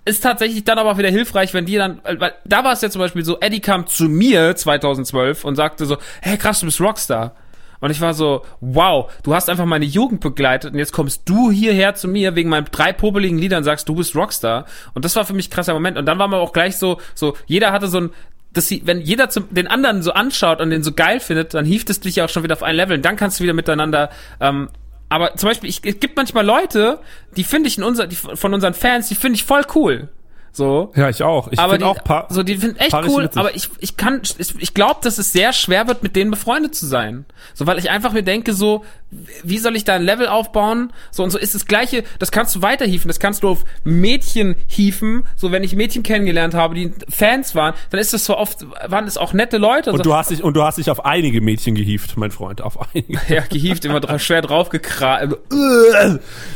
ist tatsächlich dann aber auch wieder hilfreich, wenn die dann, weil da war es ja zum Beispiel so, Eddie kam zu mir 2012 und sagte so, hey krass, du bist Rockstar. Und ich war so, wow, du hast einfach meine Jugend begleitet und jetzt kommst du hierher zu mir wegen meinen drei popeligen Liedern und sagst, du bist Rockstar. Und das war für mich ein krasser Moment. Und dann war man auch gleich so, so, jeder hatte so ein, dass sie, wenn jeder zum, den anderen so anschaut und den so geil findet, dann hieft es dich ja auch schon wieder auf ein Level und dann kannst du wieder miteinander, ähm, aber zum Beispiel, ich, es gibt manchmal Leute, die finde ich in unser, die, von unseren Fans, die finde ich voll cool. So. Ja, ich auch. Ich finde auch paar, so, die finden echt cool, witzig. aber ich, ich kann, ich, ich glaube, dass es sehr schwer wird, mit denen befreundet zu sein. So, weil ich einfach mir denke, so, wie soll ich da ein Level aufbauen? So, und so ist das Gleiche, das kannst du weiterhieven, das kannst du auf Mädchen hieven. So, wenn ich Mädchen kennengelernt habe, die Fans waren, dann ist das so oft, waren es auch nette Leute. Und so. du hast dich und du hast dich auf einige Mädchen gehievt, mein Freund, auf einige. ja, gehievt, immer dra schwer draufgekra.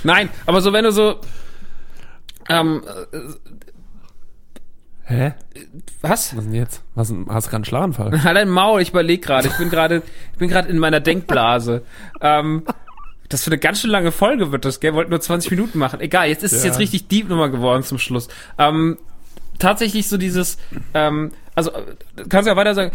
Nein, aber so, wenn du so, ähm, Hä? was? Was denn jetzt? Was hast du gerade einen Schlaganfall? Halt dein Maul, ich überlege gerade. Ich bin gerade, ich bin gerade in meiner Denkblase. ähm, Das für eine ganz schön lange Folge wird das, gell? Wollten nur 20 Minuten machen. Egal, jetzt ist es Ja. jetzt richtig deep nochmal geworden zum Schluss. Ähm, tatsächlich so dieses, ähm, also äh, kannst du ja weiter sagen,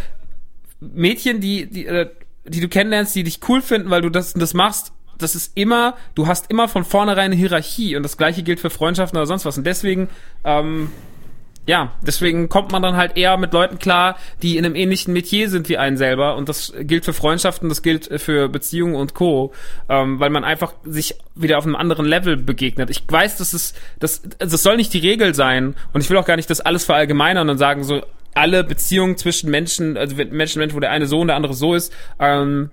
Mädchen, die, die, äh, die du kennenlernst, die dich cool finden, weil du das, das machst, das ist immer, du hast immer von vornherein eine Hierarchie und das gleiche gilt für Freundschaften oder sonst was. Und deswegen, ähm, ja, deswegen kommt man dann halt eher mit Leuten klar, die in einem ähnlichen Metier sind wie einen selber. Und das gilt für Freundschaften, das gilt für Beziehungen und Co. Ähm, weil man einfach sich wieder auf einem anderen Level begegnet. Ich weiß, dass es, das, das soll nicht die Regel sein. Und ich will auch gar nicht das alles verallgemeinern und sagen, so alle Beziehungen zwischen Menschen, also Menschen, Menschen, wo der eine so und der andere so ist, ähm,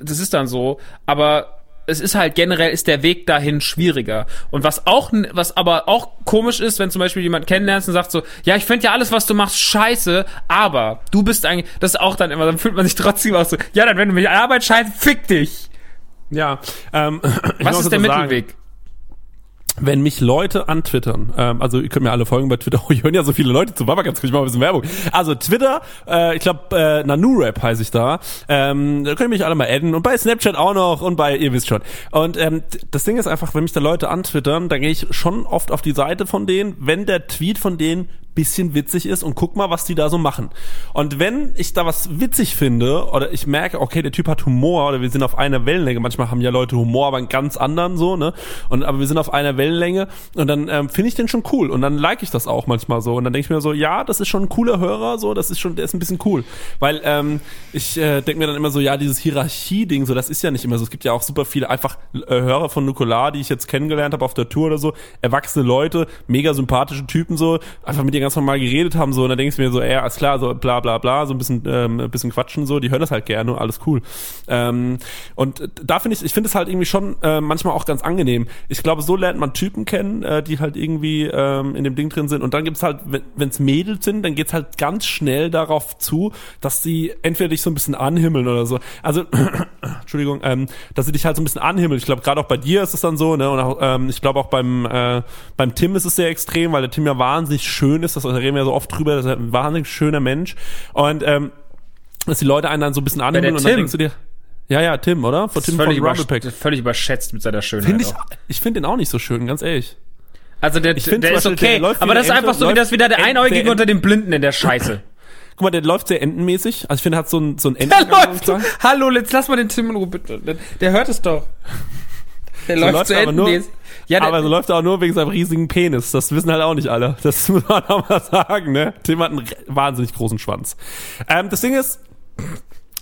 das ist dann so. Aber es ist halt generell ist der Weg dahin schwieriger. Und was auch, was aber auch komisch ist, wenn zum Beispiel jemand kennenlernst und sagt so, ja, ich finde ja alles, was du machst, scheiße, aber du bist eigentlich, das ist auch dann immer, dann fühlt man sich trotzdem auch so, ja, dann wenn du mich an Arbeit scheißt, fick dich. Ja, ähm, Was ist der dazu sagen, Mittelweg? Wenn mich Leute antwittern, ähm, also ihr könnt mir alle folgen bei Twitter, oh, ich hören ja so viele Leute zu, mal ganz kurz, ich mach mal ein bisschen Werbung. Also Twitter, äh, ich glaube äh, NanuRap heiße ich da, ähm, da könnt ihr mich alle mal adden und bei Snapchat auch noch und bei, ihr wisst schon. Und ähm, das Ding ist einfach, wenn mich da Leute antwittern, dann gehe ich schon oft auf die Seite von denen, wenn der Tweet von denen bisschen witzig ist und guck mal, was die da so machen. Und wenn ich da was witzig finde oder ich merke, okay, der Typ hat Humor oder wir sind auf einer Wellenlänge, manchmal haben ja Leute Humor, aber einen ganz anderen so, ne? Und aber wir sind auf einer Wellenlänge und dann ähm, finde ich den schon cool und dann like ich das auch manchmal so und dann denke ich mir so, ja, das ist schon ein cooler Hörer, so, das ist schon, der ist ein bisschen cool, weil ähm, ich äh, denke mir dann immer so, ja, dieses Hierarchie-Ding, so, das ist ja nicht immer so. Es gibt ja auch super viele einfach äh, Hörer von Nukular, die ich jetzt kennengelernt habe auf der Tour oder so, erwachsene Leute, mega sympathische Typen so, einfach mit denen ganz normal geredet haben so und dann denkst du mir so, ja, ist klar, so bla bla bla, so ein bisschen ähm, ein bisschen quatschen so, die hören das halt gerne und alles cool. Ähm, und da finde ich, ich finde es halt irgendwie schon äh, manchmal auch ganz angenehm. Ich glaube, so lernt man Typen kennen, äh, die halt irgendwie ähm, in dem Ding drin sind und dann gibt's halt, wenn es Mädels sind, dann geht's halt ganz schnell darauf zu, dass sie entweder dich so ein bisschen anhimmeln oder so. Also Entschuldigung, ähm, dass sie dich halt so ein bisschen anhimmeln. Ich glaube, gerade auch bei dir ist es dann so, ne? Und auch, ähm, ich glaube auch beim äh, beim Tim ist es sehr extrem, weil der Tim ja wahnsinnig schön ist. Das da reden wir ja so oft drüber. Das ist ein wahnsinnig schöner Mensch und ähm, dass die Leute einen dann so ein bisschen anhimmeln und dann denkst du dir, ja, ja, Tim, oder? Von Tim von völlig, Rumblepack. völlig überschätzt mit seiner Schönheit. Finde ich, auch. ich finde den auch nicht so schön, ganz ehrlich. Also der, Ich find der zum ist okay, der wie aber das ist einfach so wie das wieder der Einäugige der- unter den Blinden in der Scheiße. Guck mal, der läuft sehr entenmäßig. Also ich finde, er hat so ein so ein Der Entengang läuft. Hallo, jetzt lass mal den Tim in Ruhe, bitte. Der, der hört es doch. Der So läuft läuft zu er Ja, aber so läuft er auch nur wegen seinem riesigen Penis. Das wissen halt auch nicht alle. Das muss man auch mal sagen, ne? Tim hat einen wahnsinnig großen Schwanz. Ähm, das Ding ist,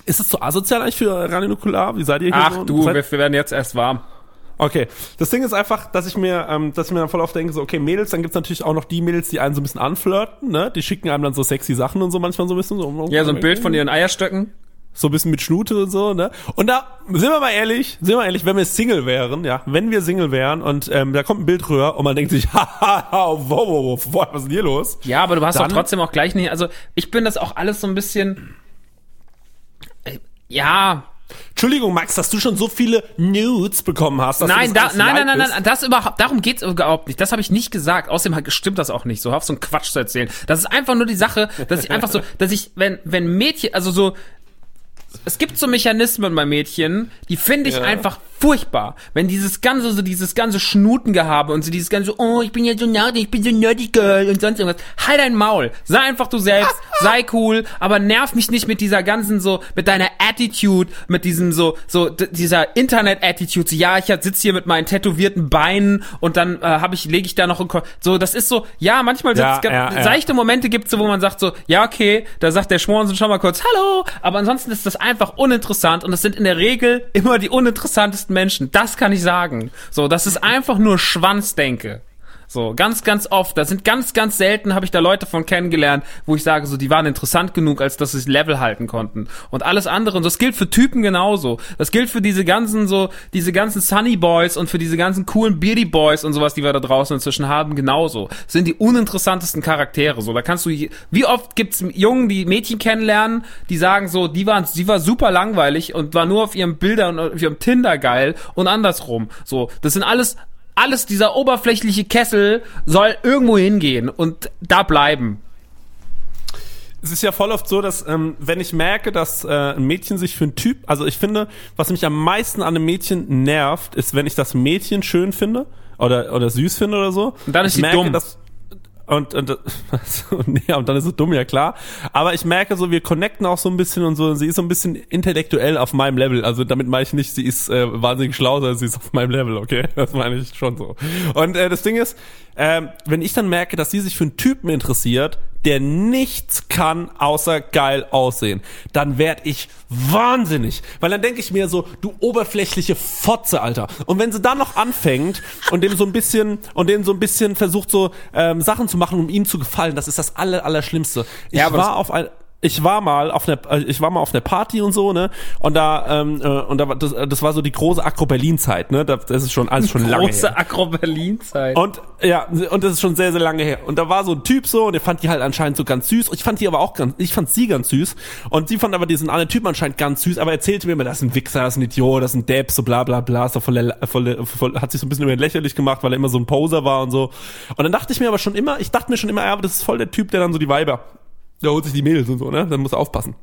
ist es zu asozial eigentlich für Radio Nukular? Wie seid ihr hier ach so? du, wir, wir werden jetzt erst warm. Okay, das Ding ist einfach, dass ich mir, ähm, dass ich mir dann voll oft denke, so, okay, Mädels, dann gibt's natürlich auch noch die Mädels, die einen so ein bisschen anflirten, ne? Die schicken einem dann so sexy Sachen und so manchmal so ein bisschen. So, Ja, so ein Bild von ihren Eierstöcken. So ein bisschen mit Schnute und so, ne? Und da, sind wir mal ehrlich, sind wir ehrlich, wenn wir Single wären, ja, wenn wir Single wären und ähm, da kommt ein Bild rüber und man denkt sich, haha, wow, wow, wow, wow, was ist denn hier los? Ja, aber du hast Dann- doch trotzdem auch gleich nicht, also ich bin das auch alles so ein bisschen, äh, ja, Entschuldigung, Max, dass du schon so viele Nudes bekommen hast. dass du nein, das da, nein, nein, nein, nein, das überhaupt, darum geht's überhaupt nicht. Das habe ich nicht gesagt. Außerdem stimmt das auch nicht. So, auf so einen Quatsch zu erzählen. Das ist einfach nur die Sache, dass ich einfach so, dass ich, wenn, wenn Mädchen, also so, es gibt so Mechanismen bei Mädchen, die finde ich Ja. einfach furchtbar. Wenn dieses ganze, so dieses ganze Schnutengehabe und so dieses ganze, oh, ich bin ja so nerdig, ich bin so nerdy girl und sonst irgendwas. Halt dein Maul. Sei einfach du selbst, sei cool, aber nerv mich nicht mit dieser ganzen so, mit deiner Attitude, mit diesem so, so, dieser Internet-Attitude. So, ja, ich sitze hier mit meinen tätowierten Beinen und dann äh, habe ich, lege ich da noch so, das ist so, ja, manchmal Ja, ja, ja. seichte Momente gibt's so, wo man sagt so, ja, okay, da sagt der Schmorensen schon mal kurz Hallo, aber ansonsten ist das einfach uninteressant und das sind in der Regel immer die uninteressantesten Menschen. Das kann ich sagen. So, das ist einfach nur Schwanzdenke. So, ganz, ganz oft. Da sind ganz, ganz selten, habe ich da Leute von kennengelernt, wo ich sage, so, die waren interessant genug, als dass sie Level halten konnten. Und alles andere, und das gilt für Typen genauso. Das gilt für diese ganzen, so, diese ganzen Sunny Boys und für diese ganzen coolen Beardy Boys und sowas, die wir da draußen inzwischen haben, genauso. Das sind die uninteressantesten Charaktere. So, da kannst du, wie oft gibt's Jungen, die Mädchen kennenlernen, die sagen so, die waren, die war super langweilig und war nur auf ihrem Bilder und auf ihrem Tinder geil und andersrum. So, das sind alles alles, dieser oberflächliche Kessel soll irgendwo hingehen und da bleiben. es ist ja voll oft so, dass ähm, wenn ich merke, dass äh, ein Mädchen sich für einen Typ, also ich finde, was mich am meisten an einem Mädchen nervt, ist, wenn ich das Mädchen schön finde oder oder süß finde oder so. Und dann ist sie merke, dumm. Dass, und, und, so, nee, und dann ist es dumm, ja klar. Aber ich merke so, wir connecten auch so ein bisschen und so, sie ist so ein bisschen intellektuell auf meinem Level. Also damit meine ich nicht, sie ist äh, wahnsinnig schlau, sondern sie ist auf meinem Level, okay? Das meine ich schon so. Und äh, das Ding ist, ähm, wenn ich dann merke, dass sie sich für einen Typen interessiert, der nichts kann, außer geil aussehen, dann werd ich wahnsinnig. Weil dann denke ich mir so, du oberflächliche Fotze, Alter. Und wenn sie dann noch anfängt und dem so ein bisschen und dem so ein bisschen versucht so ähm, Sachen zu machen, um ihm zu gefallen, das ist das aller, Allerschlimmste. Ich Ja, war auf ein ich war mal auf einer äh, ich war mal auf einer Party und so ne und da ähm, äh, und da war das, das war so die große Akro Berlin Zeit ne das, ist schon alles schon lange her. Große Akro-Berlin-Zeit. Und ja, und das ist schon sehr, sehr lange her. Und da war so ein Typ so, und der fand die halt anscheinend so ganz süß. Ich fand die aber auch ganz, ich fand sie ganz süß. Und sie fand aber diesen anderen Typen anscheinend ganz süß, aber erzählte mir immer, das ist ein Wichser, das ist ein Idiot, das ist ein Depp, so bla bla bla, so voll, voll, voll, hat sich so ein bisschen über ihn lächerlich gemacht, weil er immer so ein Poser war und so. Und dann dachte ich mir aber schon immer, ich dachte mir schon immer, ja, aber das ist voll der Typ, der dann so die Weiber, der holt sich die Mädels und so, ne? Dann muss er aufpassen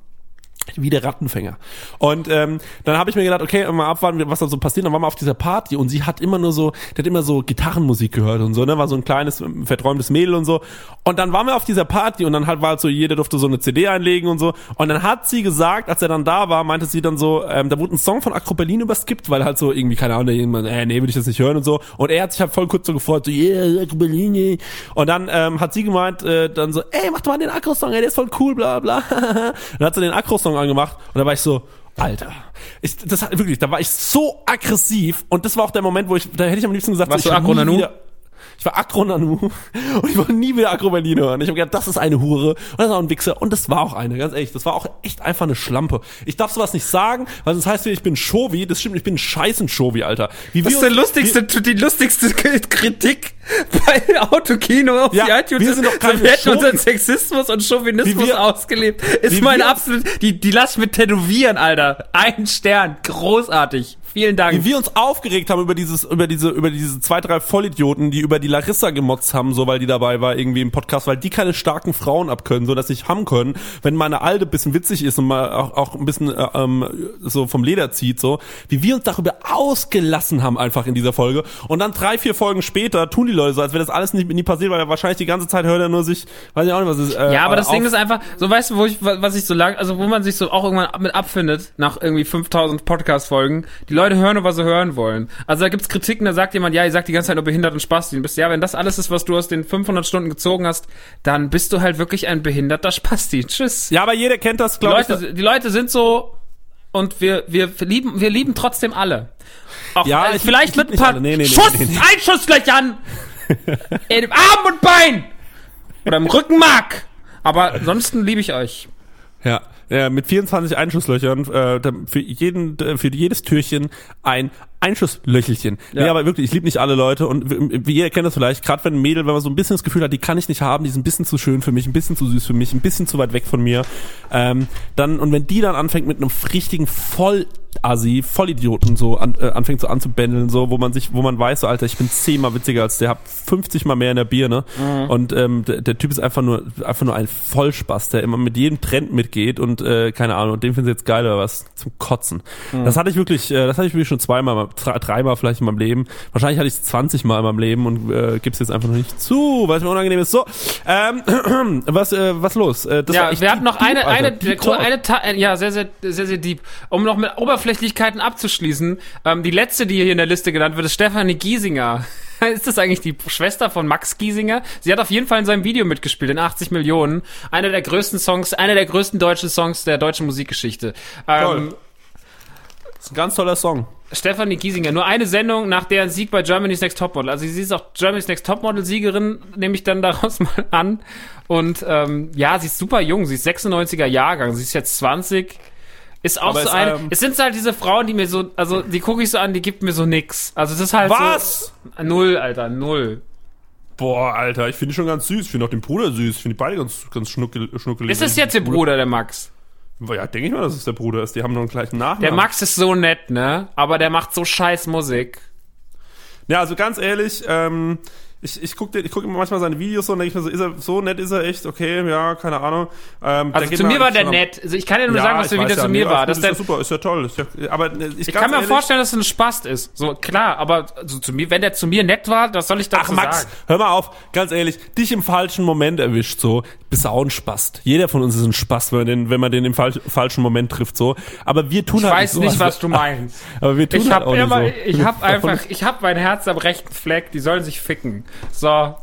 wie der Rattenfänger. Und ähm, dann habe ich mir gedacht, okay, mal abwarten, was da so passiert. Dann waren wir auf dieser Party und sie hat immer nur so, die hat immer so Gitarrenmusik gehört und so, ne, war so ein kleines verträumtes Mädel und so. Und dann waren wir auf dieser Party und dann halt war halt so, jeder durfte so eine CD einlegen und so. Und dann hat sie gesagt, als er dann da war, meinte sie dann so, ähm, da wurde ein Song von Acro Berlin überskippt, weil halt so irgendwie keine Ahnung, jemand, äh, nee, will ich das nicht hören und so. Und er hat sich halt voll kurz so gefreut, so, yeah, Acro Berlin, yeah. Und dann ähm, hat sie gemeint, äh, dann so, ey, mach doch mal den Acro-Song, ey, der ist voll cool, bla bla. dann hat sie den Acro-Song angemacht und da war ich so, Alter. Ich, das hat wirklich, da war ich so aggressiv und das war auch der Moment, wo ich, da hätte ich am liebsten gesagt, Warst so, du ich nie Nanu? wieder- Ich war Agro Nanu und ich wollte nie wieder Agro Berlin hören. Ich habe gedacht, das ist eine Hure und das ist auch ein Wichser und das war auch eine, ganz ehrlich. Das war auch echt einfach eine Schlampe. Ich darf sowas nicht sagen, weil sonst heißt es, ich bin Shovi. Das stimmt, ich bin ein scheißen Shovi, Alter. Wie Das wir ist der lustigste, die lustigste Kritik bei Autokino auf Ja, die iTunes. wir sind doch keine so, wir hätten unseren Sexismus und Chauvinismus wir- ausgelebt. Ist mein wir- absolut, die, die lass ich mit tätowieren, Alter. Ein Stern. Großartig. Vielen Dank. Wie wir uns aufgeregt haben über dieses, über diese, über diese zwei, drei Vollidioten, die über die Larissa gemotzt haben, so weil die dabei war irgendwie im Podcast, weil die keine starken Frauen abkönnen, so dass sich haben können, wenn meine Alte ein bisschen witzig ist und mal auch, auch ein bisschen äh, ähm, so vom Leder zieht, so wie wir uns darüber ausgelassen haben einfach in dieser Folge und dann drei, vier Folgen später tun die Leute so, als wäre das alles nie, nie passiert, weil er wahrscheinlich die ganze Zeit hört er nur sich, weiß ich auch nicht, was ist. Äh, Ja, aber das auf- Ding ist einfach, so weißt du, wo ich, was ich so lang, also wo man sich so auch irgendwann mit abfindet, nach irgendwie 5000 Podcast-Folgen, die Leute hören nur, was sie hören wollen. Also da gibt's Kritiken, da sagt jemand, ja, ihr sagt die ganze Zeit nur behindert und Spasti. Und bist, ja, wenn das alles ist, was du aus den 500 Stunden gezogen hast, dann bist du halt wirklich ein behinderter Spasti. Tschüss. Ja, aber jeder kennt das, glaube ich. Leute, die Leute sind so, und wir, wir lieben, wir lieben trotzdem alle. Auch, Ja, äh, ich- vielleicht ich mit lieb ein paar. Nee, nee, nee, Schuss, nee, nee. ein Schuss gleich an! In dem Arm und Bein! Oder im Rückenmark! Aber ansonsten liebe ich euch. Ja, mit 24 Einschusslöchern, äh, für jeden, äh, für jedes Türchen ein Einschusslöchelchen. Ja. Nee, aber wirklich, ich liebe nicht alle Leute und wie ihr kennt das vielleicht, gerade wenn ein Mädel, wenn man so ein bisschen das Gefühl hat, die kann ich nicht haben, die ist ein bisschen zu schön für mich, ein bisschen zu süß für mich, ein bisschen zu weit weg von mir, ähm, dann, und wenn die dann anfängt mit einem richtigen Vollassi, Vollidioten so an, äh, anfängt so anzubändeln, so, wo man sich, wo man weiß, so, Alter, ich bin zehnmal witziger als der, hab 50 mal mehr in der Birne und ähm, der, der Typ ist einfach nur, einfach nur ein Vollspaß, der immer mit jedem Trend mitgeht und äh, keine Ahnung, und den finden sie jetzt geil oder was zum Kotzen. Das hatte ich wirklich, äh, das hatte ich wirklich schon zweimal, mal, drei- dreimal vielleicht in meinem Leben. Wahrscheinlich hatte ich es 20 Mal in meinem Leben und äh, gib's jetzt einfach noch nicht zu, weil es mir unangenehm ist. So, ähm, was, äh, was los? Äh, das ja, wir hatten noch deep, eine, Alter, eine, talk. eine, äh, ja, sehr, sehr, sehr, sehr deep. Um noch mit Oberflächlichkeiten abzuschließen, ähm, die letzte, die hier in der Liste genannt wird, ist Stefanie Giesinger. Ist das eigentlich die Schwester von Max Giesinger? Sie hat auf jeden Fall in seinem Video mitgespielt, in 80 Millionen. Einer der größten Songs, einer der größten deutschen Songs der deutschen Musikgeschichte. Ähm, Toll. Das ist ein ganz toller Song. Stefanie Giesinger, nur eine Sendung nach deren Sieg bei Germany's Next Topmodel. Also sie ist auch Germany's Next Topmodel Siegerin, nehme ich dann daraus mal an. Und ähm, ja, sie ist super jung, sie ist 96er Jahrgang, sie ist jetzt 20. Ist auch Aber so es, eine. ähm, es sind halt diese Frauen, die mir so, also die gucke ich so an, die gibt mir so nix. Also es ist halt Was? so. Null, Alter, null. Boah, Alter, ich finde die schon ganz süß. Ich finde auch den Bruder süß. Ich finde die beide ganz, ganz schnuckel, schnuckelig. Ist das jetzt der Bruder, der Max? Ja, denke ich mal, dass es der Bruder ist. Die haben noch einen gleichen Nachnamen. Der Max ist so nett, ne? Aber der macht so scheiß Musik. Ja, also ganz ehrlich, ähm, Ich, ich gucke ich guck immer manchmal seine Videos so und denke ich mir so, ist er, so nett ist er echt, okay, ja, keine Ahnung. Ähm, Also zu mir war der nett. Also ich kann ja nur sagen, was für Video zu ja, mir nee, war. alles Das ist ja super, ist ja toll. Ist ja, aber ich, ich kann mir ehrlich, vorstellen, dass es ein Spast ist. So, klar, aber also zu mir, wenn der zu mir nett war, das soll ich dazu Ach Max, sagen. hör mal auf, ganz ehrlich, dich im falschen Moment erwischt, so, bist du auch ein Spast. Jeder von uns ist ein Spast, wenn man den, wenn man den im falsch, falschen Moment trifft, so. Aber wir tun Ich halt weiß so, nicht, als was wär- du meinst. Aber wir tun Ich halt hab auch immer, so. ich hab Davon- einfach, ich hab mein Herz am rechten Fleck, die sollen sich ficken. So.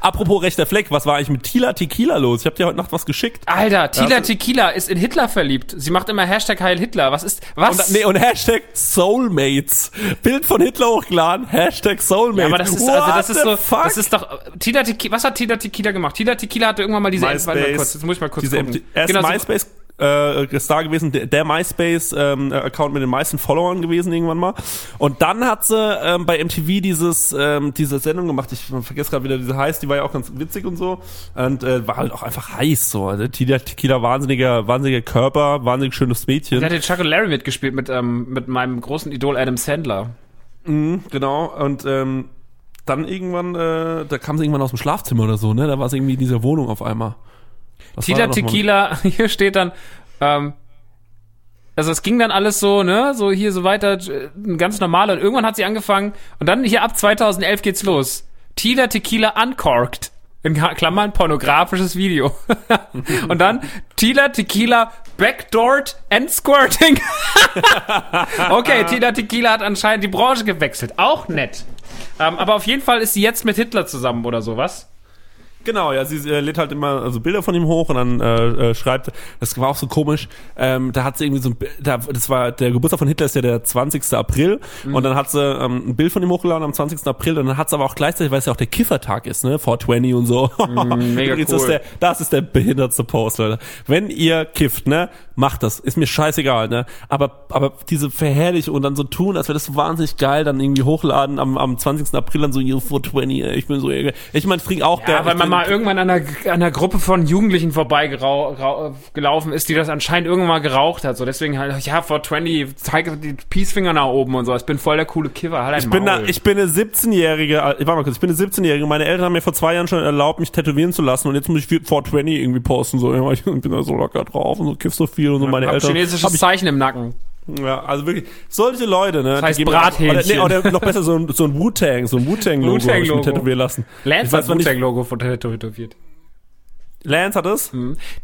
Apropos rechter Fleck, was war eigentlich mit Tila Tequila los? Ich hab dir heute Nacht was geschickt. Alter, Tila Ja. Tequila ist in Hitler verliebt. Sie macht immer Hashtag Heil Hitler. Was ist, was? Und, nee, und Hashtag Soulmates. Bild von Hitler hochgeladen, Hashtag Soulmates. ja, aber das ist, What also, das ist so, fuck? das ist doch, Tila Tequila, was hat Tila Tequila gemacht? Tila Tequila hatte irgendwann mal diese, MySpace. kurz, jetzt muss ich mal kurz Diese, gucken. Er ist Genau, so- MySpace äh, Star gewesen, der, der MySpace-Account mit den meisten Followern gewesen irgendwann mal. Und dann hat sie ähm, bei MTV dieses ähm, diese Sendung gemacht. Ich vergesse gerade wieder, diese heißt, die war ja auch ganz witzig und so. Und äh, war halt auch einfach heiß so. Also Tila Tequila wahnsinniger, wahnsinniger Körper, wahnsinnig schönes Mädchen. Der hat den Chuck und Larry mitgespielt mit, ähm, mit meinem großen Idol Adam Sandler. Genau. Und ähm, dann irgendwann, äh, da kam sie irgendwann aus dem Schlafzimmer oder so, ne? Da war sie irgendwie in dieser Wohnung auf einmal. Was Tila? Tequila, hier steht dann, ähm, also es ging dann alles so, ne, so hier so weiter, äh, ganz normal und irgendwann hat sie angefangen und dann hier ab 2011 geht's los. Tila Tequila Uncorked. In Klammern pornografisches Video. und dann Tila Tequila Backdoored and Squirting. okay, Tila Tequila hat anscheinend die Branche gewechselt. Auch nett. Ähm, aber auf jeden Fall ist sie jetzt mit Hitler zusammen oder sowas. Genau, ja, sie äh, lädt halt immer also Bilder von ihm hoch und dann äh, äh, schreibt, das war auch so komisch, ähm, da hat sie irgendwie so ein, da, das war, der Geburtstag von Hitler ist ja der 20. April Mhm. und dann hat sie ähm, ein Bild von ihm hochgeladen am 20. April und dann hat sie aber auch gleichzeitig, weil es ja auch der Kiffertag ist, ne, 420 und so. Mhm, mega cool. Das ist, der, das ist der behindertste Post, Leute. Wenn ihr kifft, ne, macht das, ist mir scheißegal, ne, aber, aber diese Verherrlichung und dann so tun, als wäre das so wahnsinnig geil, dann irgendwie hochladen am, am 20. April dann so, yo, 420, ey, ich bin so, ich meine, ich trinke auch Ja, gern- mal irgendwann an einer, an einer Gruppe von Jugendlichen vorbeigelaufen ist, die das anscheinend irgendwann mal geraucht hat. So deswegen halt, ja, 420, zeige die Peacefinger nach oben und so. Ich bin voll der coole Kiffer. Halt Ich bin, da, ich bin eine 17-jährige, äh, warte mal kurz, ich bin eine 17-jährige, meine Eltern haben mir vor zwei Jahren schon erlaubt, mich tätowieren zu lassen und jetzt muss ich 420 irgendwie posten, so, ich bin da so locker drauf und so, kiff so viel und so, meine hab Eltern. chinesisches hab ich, Zeichen im Nacken. Ja, also wirklich, solche Leute, ne, Das heißt Brathähnchen. Oder, nee, oder noch besser so ein, so ein Wu-Tang, so ein Wu-Tang-Logo habe ich mir tätowieren lassen. Lance hat nicht- Wu-Tang-Logo von tätowiert. Lance hat es?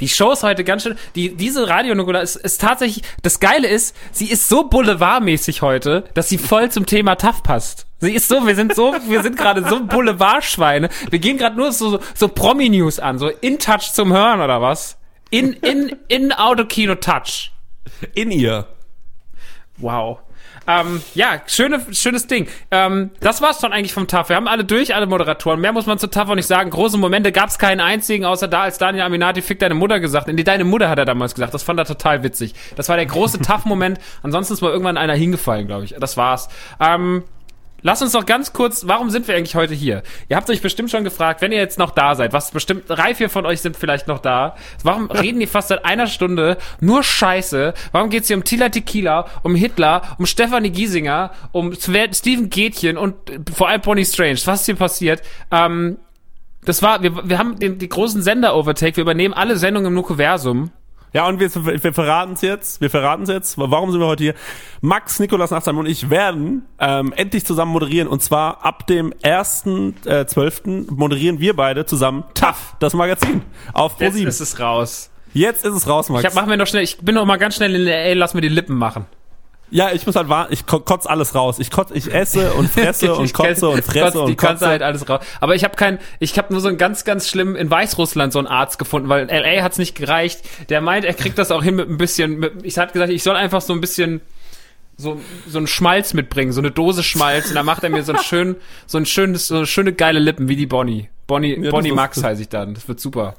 Die Show ist heute ganz schön. Die, diese Radio Nukula ist, ist tatsächlich. Das Geile ist, sie ist so boulevardmäßig heute, dass sie voll zum Thema TAF passt. Sie ist so, wir sind so, wir sind gerade so Boulevardschweine. Wir gehen gerade nur so, so Promi-News an, so in Touch zum Hören oder was? In, in, in Autokino Touch. In ihr. Wow. Ähm, ja, schöne, schönes Ding. Ähm, das war's dann eigentlich vom TAF. Wir haben alle durch, alle Moderatoren. Mehr muss man zu TAF auch nicht sagen. Große Momente gab's keinen einzigen, außer da, als Daniel Aminati fick deine Mutter gesagt. Nee, deine Mutter hat er damals gesagt. Das fand er total witzig. Das war der große TAF-Moment. Ansonsten ist mal irgendwann einer hingefallen, glaube ich. Das war's. Ähm, Lass uns doch ganz kurz, warum sind wir eigentlich heute hier? Ihr habt euch bestimmt schon gefragt, wenn ihr jetzt noch da seid, was bestimmt drei, vier von euch sind vielleicht noch da. Warum reden die fast seit einer Stunde nur Scheiße? Warum geht's hier um Tila Tequila, um Hitler, um Stefanie Giesinger, um Steven Gätchen und vor allem Bonnie Strange? Was ist hier passiert? Ähm, das war, wir, wir haben den, die großen Sender-Overtake, wir übernehmen alle Sendungen im Nukuversum. Ja, und wir, wir verraten es jetzt. Wir verraten es jetzt. Warum sind wir heute hier? Max, Nikolas Nachtsheim und ich werden ähm, endlich zusammen moderieren. Und zwar ab dem 1.12. moderieren wir beide zusammen TAF, das Magazin, auf Jetzt Pro7. ist es raus. Jetzt ist es raus, Max. Ich hab, mach mir noch schnell, ich bin noch mal ganz schnell in LA, lass mir die Lippen machen. Ja, ich muss halt warten. Ich ko- kotz alles raus. Ich kotz, ich esse und fresse und Ich kotze und fresse die und kannst du kotze. halt alles raus. Aber ich habe kein, ich habe nur so einen ganz, ganz schlimm in Weißrussland so einen Arzt gefunden, weil in LA hat's nicht gereicht. Der meint, er kriegt das auch hin mit ein bisschen. Mit, ich hatte gesagt, ich soll einfach so ein bisschen so so einen Schmalz mitbringen, so eine Dose Schmalz. Und dann macht er mir so ein schön, so ein schönes, so eine schöne geile Lippen wie die Bonnie. Bonnie, das Bonnie Max heiße ich dann. Das wird super.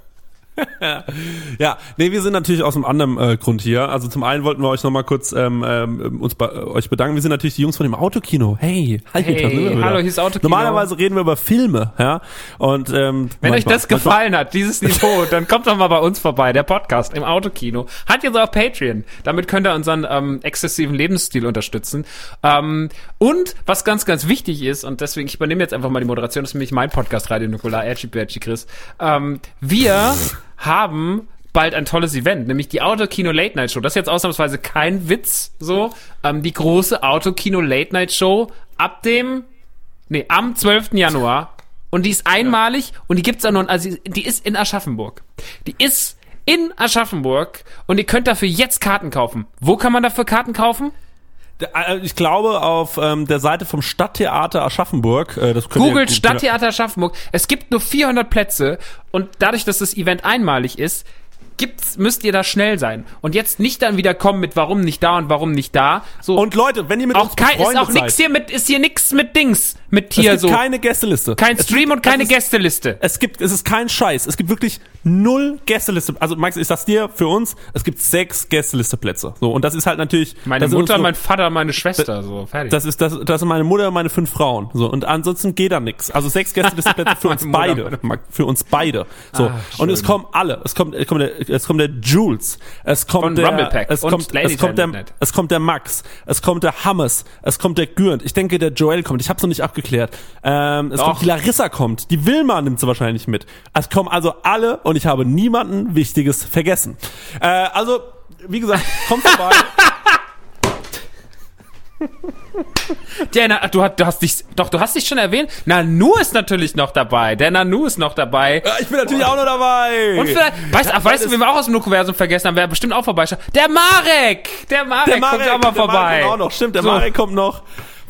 Ja, nee, wir sind natürlich aus einem anderen äh, Grund hier. Also zum einen wollten wir euch nochmal kurz ähm, ähm, uns bei euch bedanken. Wir sind natürlich die Jungs von dem Autokino. Hey, hi, Hey, sind wir wieder. hallo, hier ist Autokino. Normalerweise reden wir über Filme, ja. Und ähm, Wenn euch manchmal- das gefallen hat, dieses Niveau, dann kommt doch mal bei uns vorbei, der Podcast im Autokino. Hat jetzt auch Patreon. Damit könnt ihr unseren ähm, exzessiven Lebensstil unterstützen. Ähm, und was ganz, ganz wichtig ist, und deswegen, ich übernehme jetzt einfach mal die Moderation, das ist nämlich mein Podcast, Radio Nukular, Berchi Chris. Ähm, wir haben bald ein tolles Event, nämlich die Autokino Late Night Show. Das ist jetzt ausnahmsweise kein Witz, so. Ähm, die große Autokino Late Night Show ab dem Nee, am 12. Januar. Und die ist einmalig und die gibt's auch noch, also die ist in Aschaffenburg. Die ist in Aschaffenburg und ihr könnt dafür jetzt Karten kaufen. Wo kann man dafür Karten kaufen? Äh, Ich glaube auf ähm, der Seite vom Stadttheater Aschaffenburg. Äh, das könnt ihr- Googelt Stadttheater Aschaffenburg. Es gibt nur 400 Plätze und dadurch, dass das Event einmalig ist, gibt's, müsst ihr da schnell sein. Und jetzt nicht dann wieder kommen mit warum nicht da und warum nicht da. So, Und Leute, wenn ihr mit auch uns kein, ist auch nix seid, hier mit, ist hier nix mit Dings, mit gibt so. keine Gästeliste. kein Stream und keine es ist- Gästeliste. Es gibt, es ist kein Scheiß. Es gibt wirklich null Gästeliste. Also Max, ich sag's dir, für uns, es gibt sechs Gästelisteplätze. So und das ist halt natürlich. Meine Mutter, mein Vater, meine Schwester, so, fertig. Das ist das, das sind meine Mutter und meine fünf Frauen. So und ansonsten geht da nix. Also sechs Gästelisteplätze für uns beide, für uns beide. So Ah, und es kommen alle. Es kommt, es kommt der, es kommt der Jules. Es kommt Von der, es kommt, es kommt der, es kommt der Max. Es kommt der Hammes. Es kommt der Gürnt. Ich denke, der Joel kommt. Ich hab's noch nicht abgeklärt. Ähm, es Doch. kommt die Larissa kommt. Die Wilma nimmt sie wahrscheinlich mit. Es kommen also alle und ich habe niemanden Wichtiges vergessen. Äh, also wie gesagt, kommt vorbei. Der, Na, du, hast, du hast dich, doch, du hast dich schon erwähnt. Nanu ist natürlich noch dabei. Der Nanu ist noch dabei. Ja, ich bin natürlich auch noch dabei. Und vielleicht, weißt, ach, weißt du, wen wir auch aus dem Nukuversum vergessen haben, wer bestimmt auch vorbeischaut? Der Marek! Der Marek, der Marek, kommt auch mal der vorbei. Marek kommt auch noch. Stimmt, der So. Marek kommt noch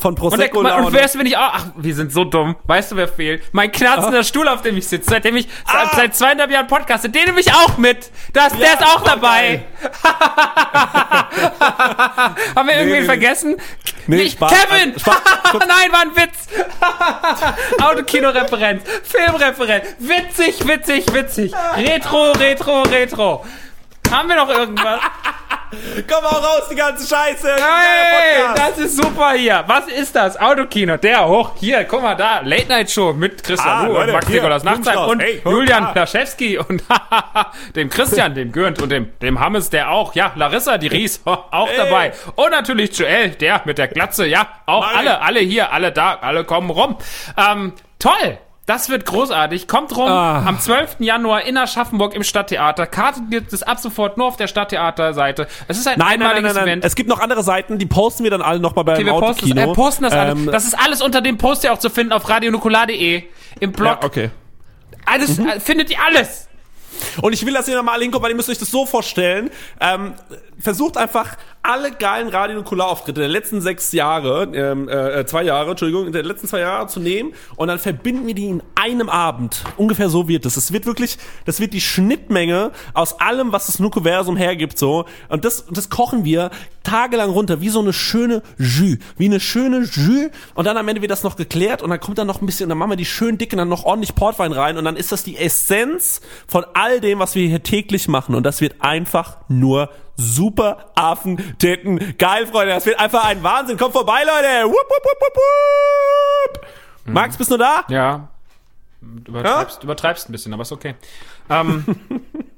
von Und, der, Prosecco und wer ist, wenn ich auch, ach, wir sind so dumm. Weißt du, wer fehlt? Mein knarzender Stuhl, auf dem ich sitze, seitdem ich, Ah. seit, seit zweieinhalb Jahren podcaste, den nehme ich auch mit. Das, der ist auch dabei. haben wir irgendwen nee, vergessen? Nee, Nicht Spaß, Kevin! Spaß, Nein, war ein Witz! Autokino-Referenz, Filmreferenz, witzig, witzig, witzig. Retro, Retro, Retro. Haben wir noch irgendwas? Komm auch raus, die ganze Scheiße. Hey, das ist super hier. Was ist das? Autokino, der hoch. Hier, guck mal da. Late Night Show mit Christian Ah, Ruhe und Max Nikolaus Blumenstrauß. und Hey, Julian ah. Plaschewski und dem Christian, dem Gürnt und dem, dem Hammes, der auch. Ja, Larissa, die Ries, auch Hey. dabei. Und natürlich Joel, der mit der Glatze. Ja, auch Marek. alle, alle hier, alle da, alle kommen rum. Ähm, toll. Das wird großartig. Kommt rum Ah. am 12. Januar in Aschaffenburg im Stadttheater. Karten gibt es ab sofort nur auf der Stadttheaterseite. Es ist ein Nein, nein, nein, einmaliges nein, nein. Event. Es gibt noch andere Seiten, die posten wir dann alle nochmal beim Okay, wir posten, das, äh, posten das alles. Ähm, Das ist alles unter dem Post ja auch zu finden auf radionukular.de im Blog. ja, okay. Alles äh, findet ihr alles. Und ich will, dass ihr nochmal alle hinkommt, weil ihr müsst euch das so vorstellen. Ähm, versucht einfach alle geilen Radio- und Auftritte der letzten sechs Jahre, ähm, äh, zwei Jahre, Entschuldigung, der letzten zwei Jahre zu nehmen und dann verbinden wir die in einem Abend. Ungefähr so wird es. Es wird wirklich, das wird die Schnittmenge aus allem, was das Nukuversum hergibt, so. Und das, das kochen wir tagelang runter, wie so eine schöne Jus. Wie eine schöne Jus. Und dann am Ende wird das noch geklärt und dann kommt dann noch ein bisschen, dann machen wir die schön dick dann noch ordentlich Portwein rein und dann ist das die Essenz von all dem, was wir hier täglich machen. Und das wird einfach nur super Affen, Titten, geil, Freunde. Das wird einfach ein Wahnsinn. Kommt vorbei, Leute. Wupp, wupp, wupp, wupp, wupp. Max, bist du da? Ja. Übertreibst, übertreibst ein bisschen, aber ist okay. Ähm,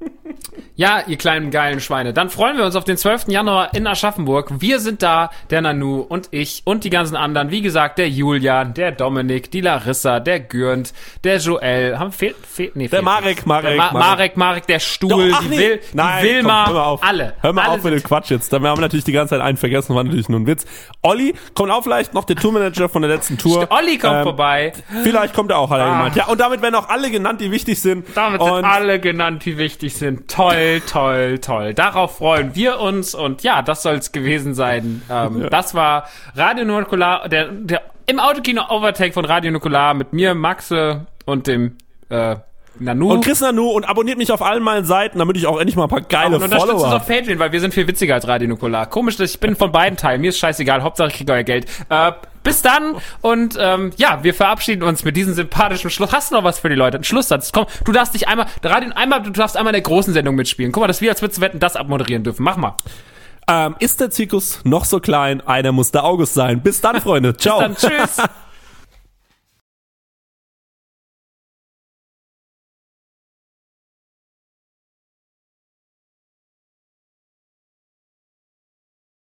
ja, ihr kleinen geilen Schweine. Dann freuen wir uns auf den 12. Januar in Aschaffenburg. Wir sind da, der Nanu und ich und die ganzen anderen. Wie gesagt, der Julian, der Dominik, die Larissa, der Gürnt, der Joel. Haben fehlt, fehlt, nee, Der fehlt Marek, nichts. Marek, der Ma Marek. Marek, Marek, der Stuhl, Doch, ach die, nee. Wil Nein, die Wilma, komm, hör mal auf. alle. Hör mal alle auf mit dem Quatsch jetzt. Wir haben natürlich die ganze Zeit einen vergessen, war natürlich nur ein Witz. Olli kommt auch vielleicht noch, der Tourmanager von der letzten Tour. Olli kommt Ähm, vorbei. Vielleicht kommt er auch, hat er Ah. gemeint. Ja, und damit werden auch alle genannt, die wichtig sind. Damit und sind alle genannt, die wichtig sind. Toll, toll, toll. Darauf freuen wir uns und ja, das soll's gewesen sein. Ähm, Das war Radio Nukular, der, der im Autokino Overtake von Radio Nukular mit mir, Maxe und dem äh, Nanu. Und Chris Nanu und abonniert mich auf allen meinen Seiten, damit ich auch endlich mal ein paar geile und unterstützt uns Follower auf Patreon, weil wir sind viel witziger als Radio Nukular. Komisch, dass ich bin von beiden Teilen. Mir ist scheißegal. Hauptsache ich kriege euer Geld. Äh, bis dann und ähm, ja, wir verabschieden uns mit diesem sympathischen Schluss. Hast du noch was für die Leute? Ein Schlusssatz. Komm, du darfst dich einmal, Radio einmal, du darfst einmal in der großen Sendung mitspielen. Guck mal, dass wir als Witze wetten das abmoderieren dürfen. Mach mal. Ähm, ist der Zirkus noch so klein? Einer muss der August sein. Bis dann, Freunde. Ciao. Dann tschüss.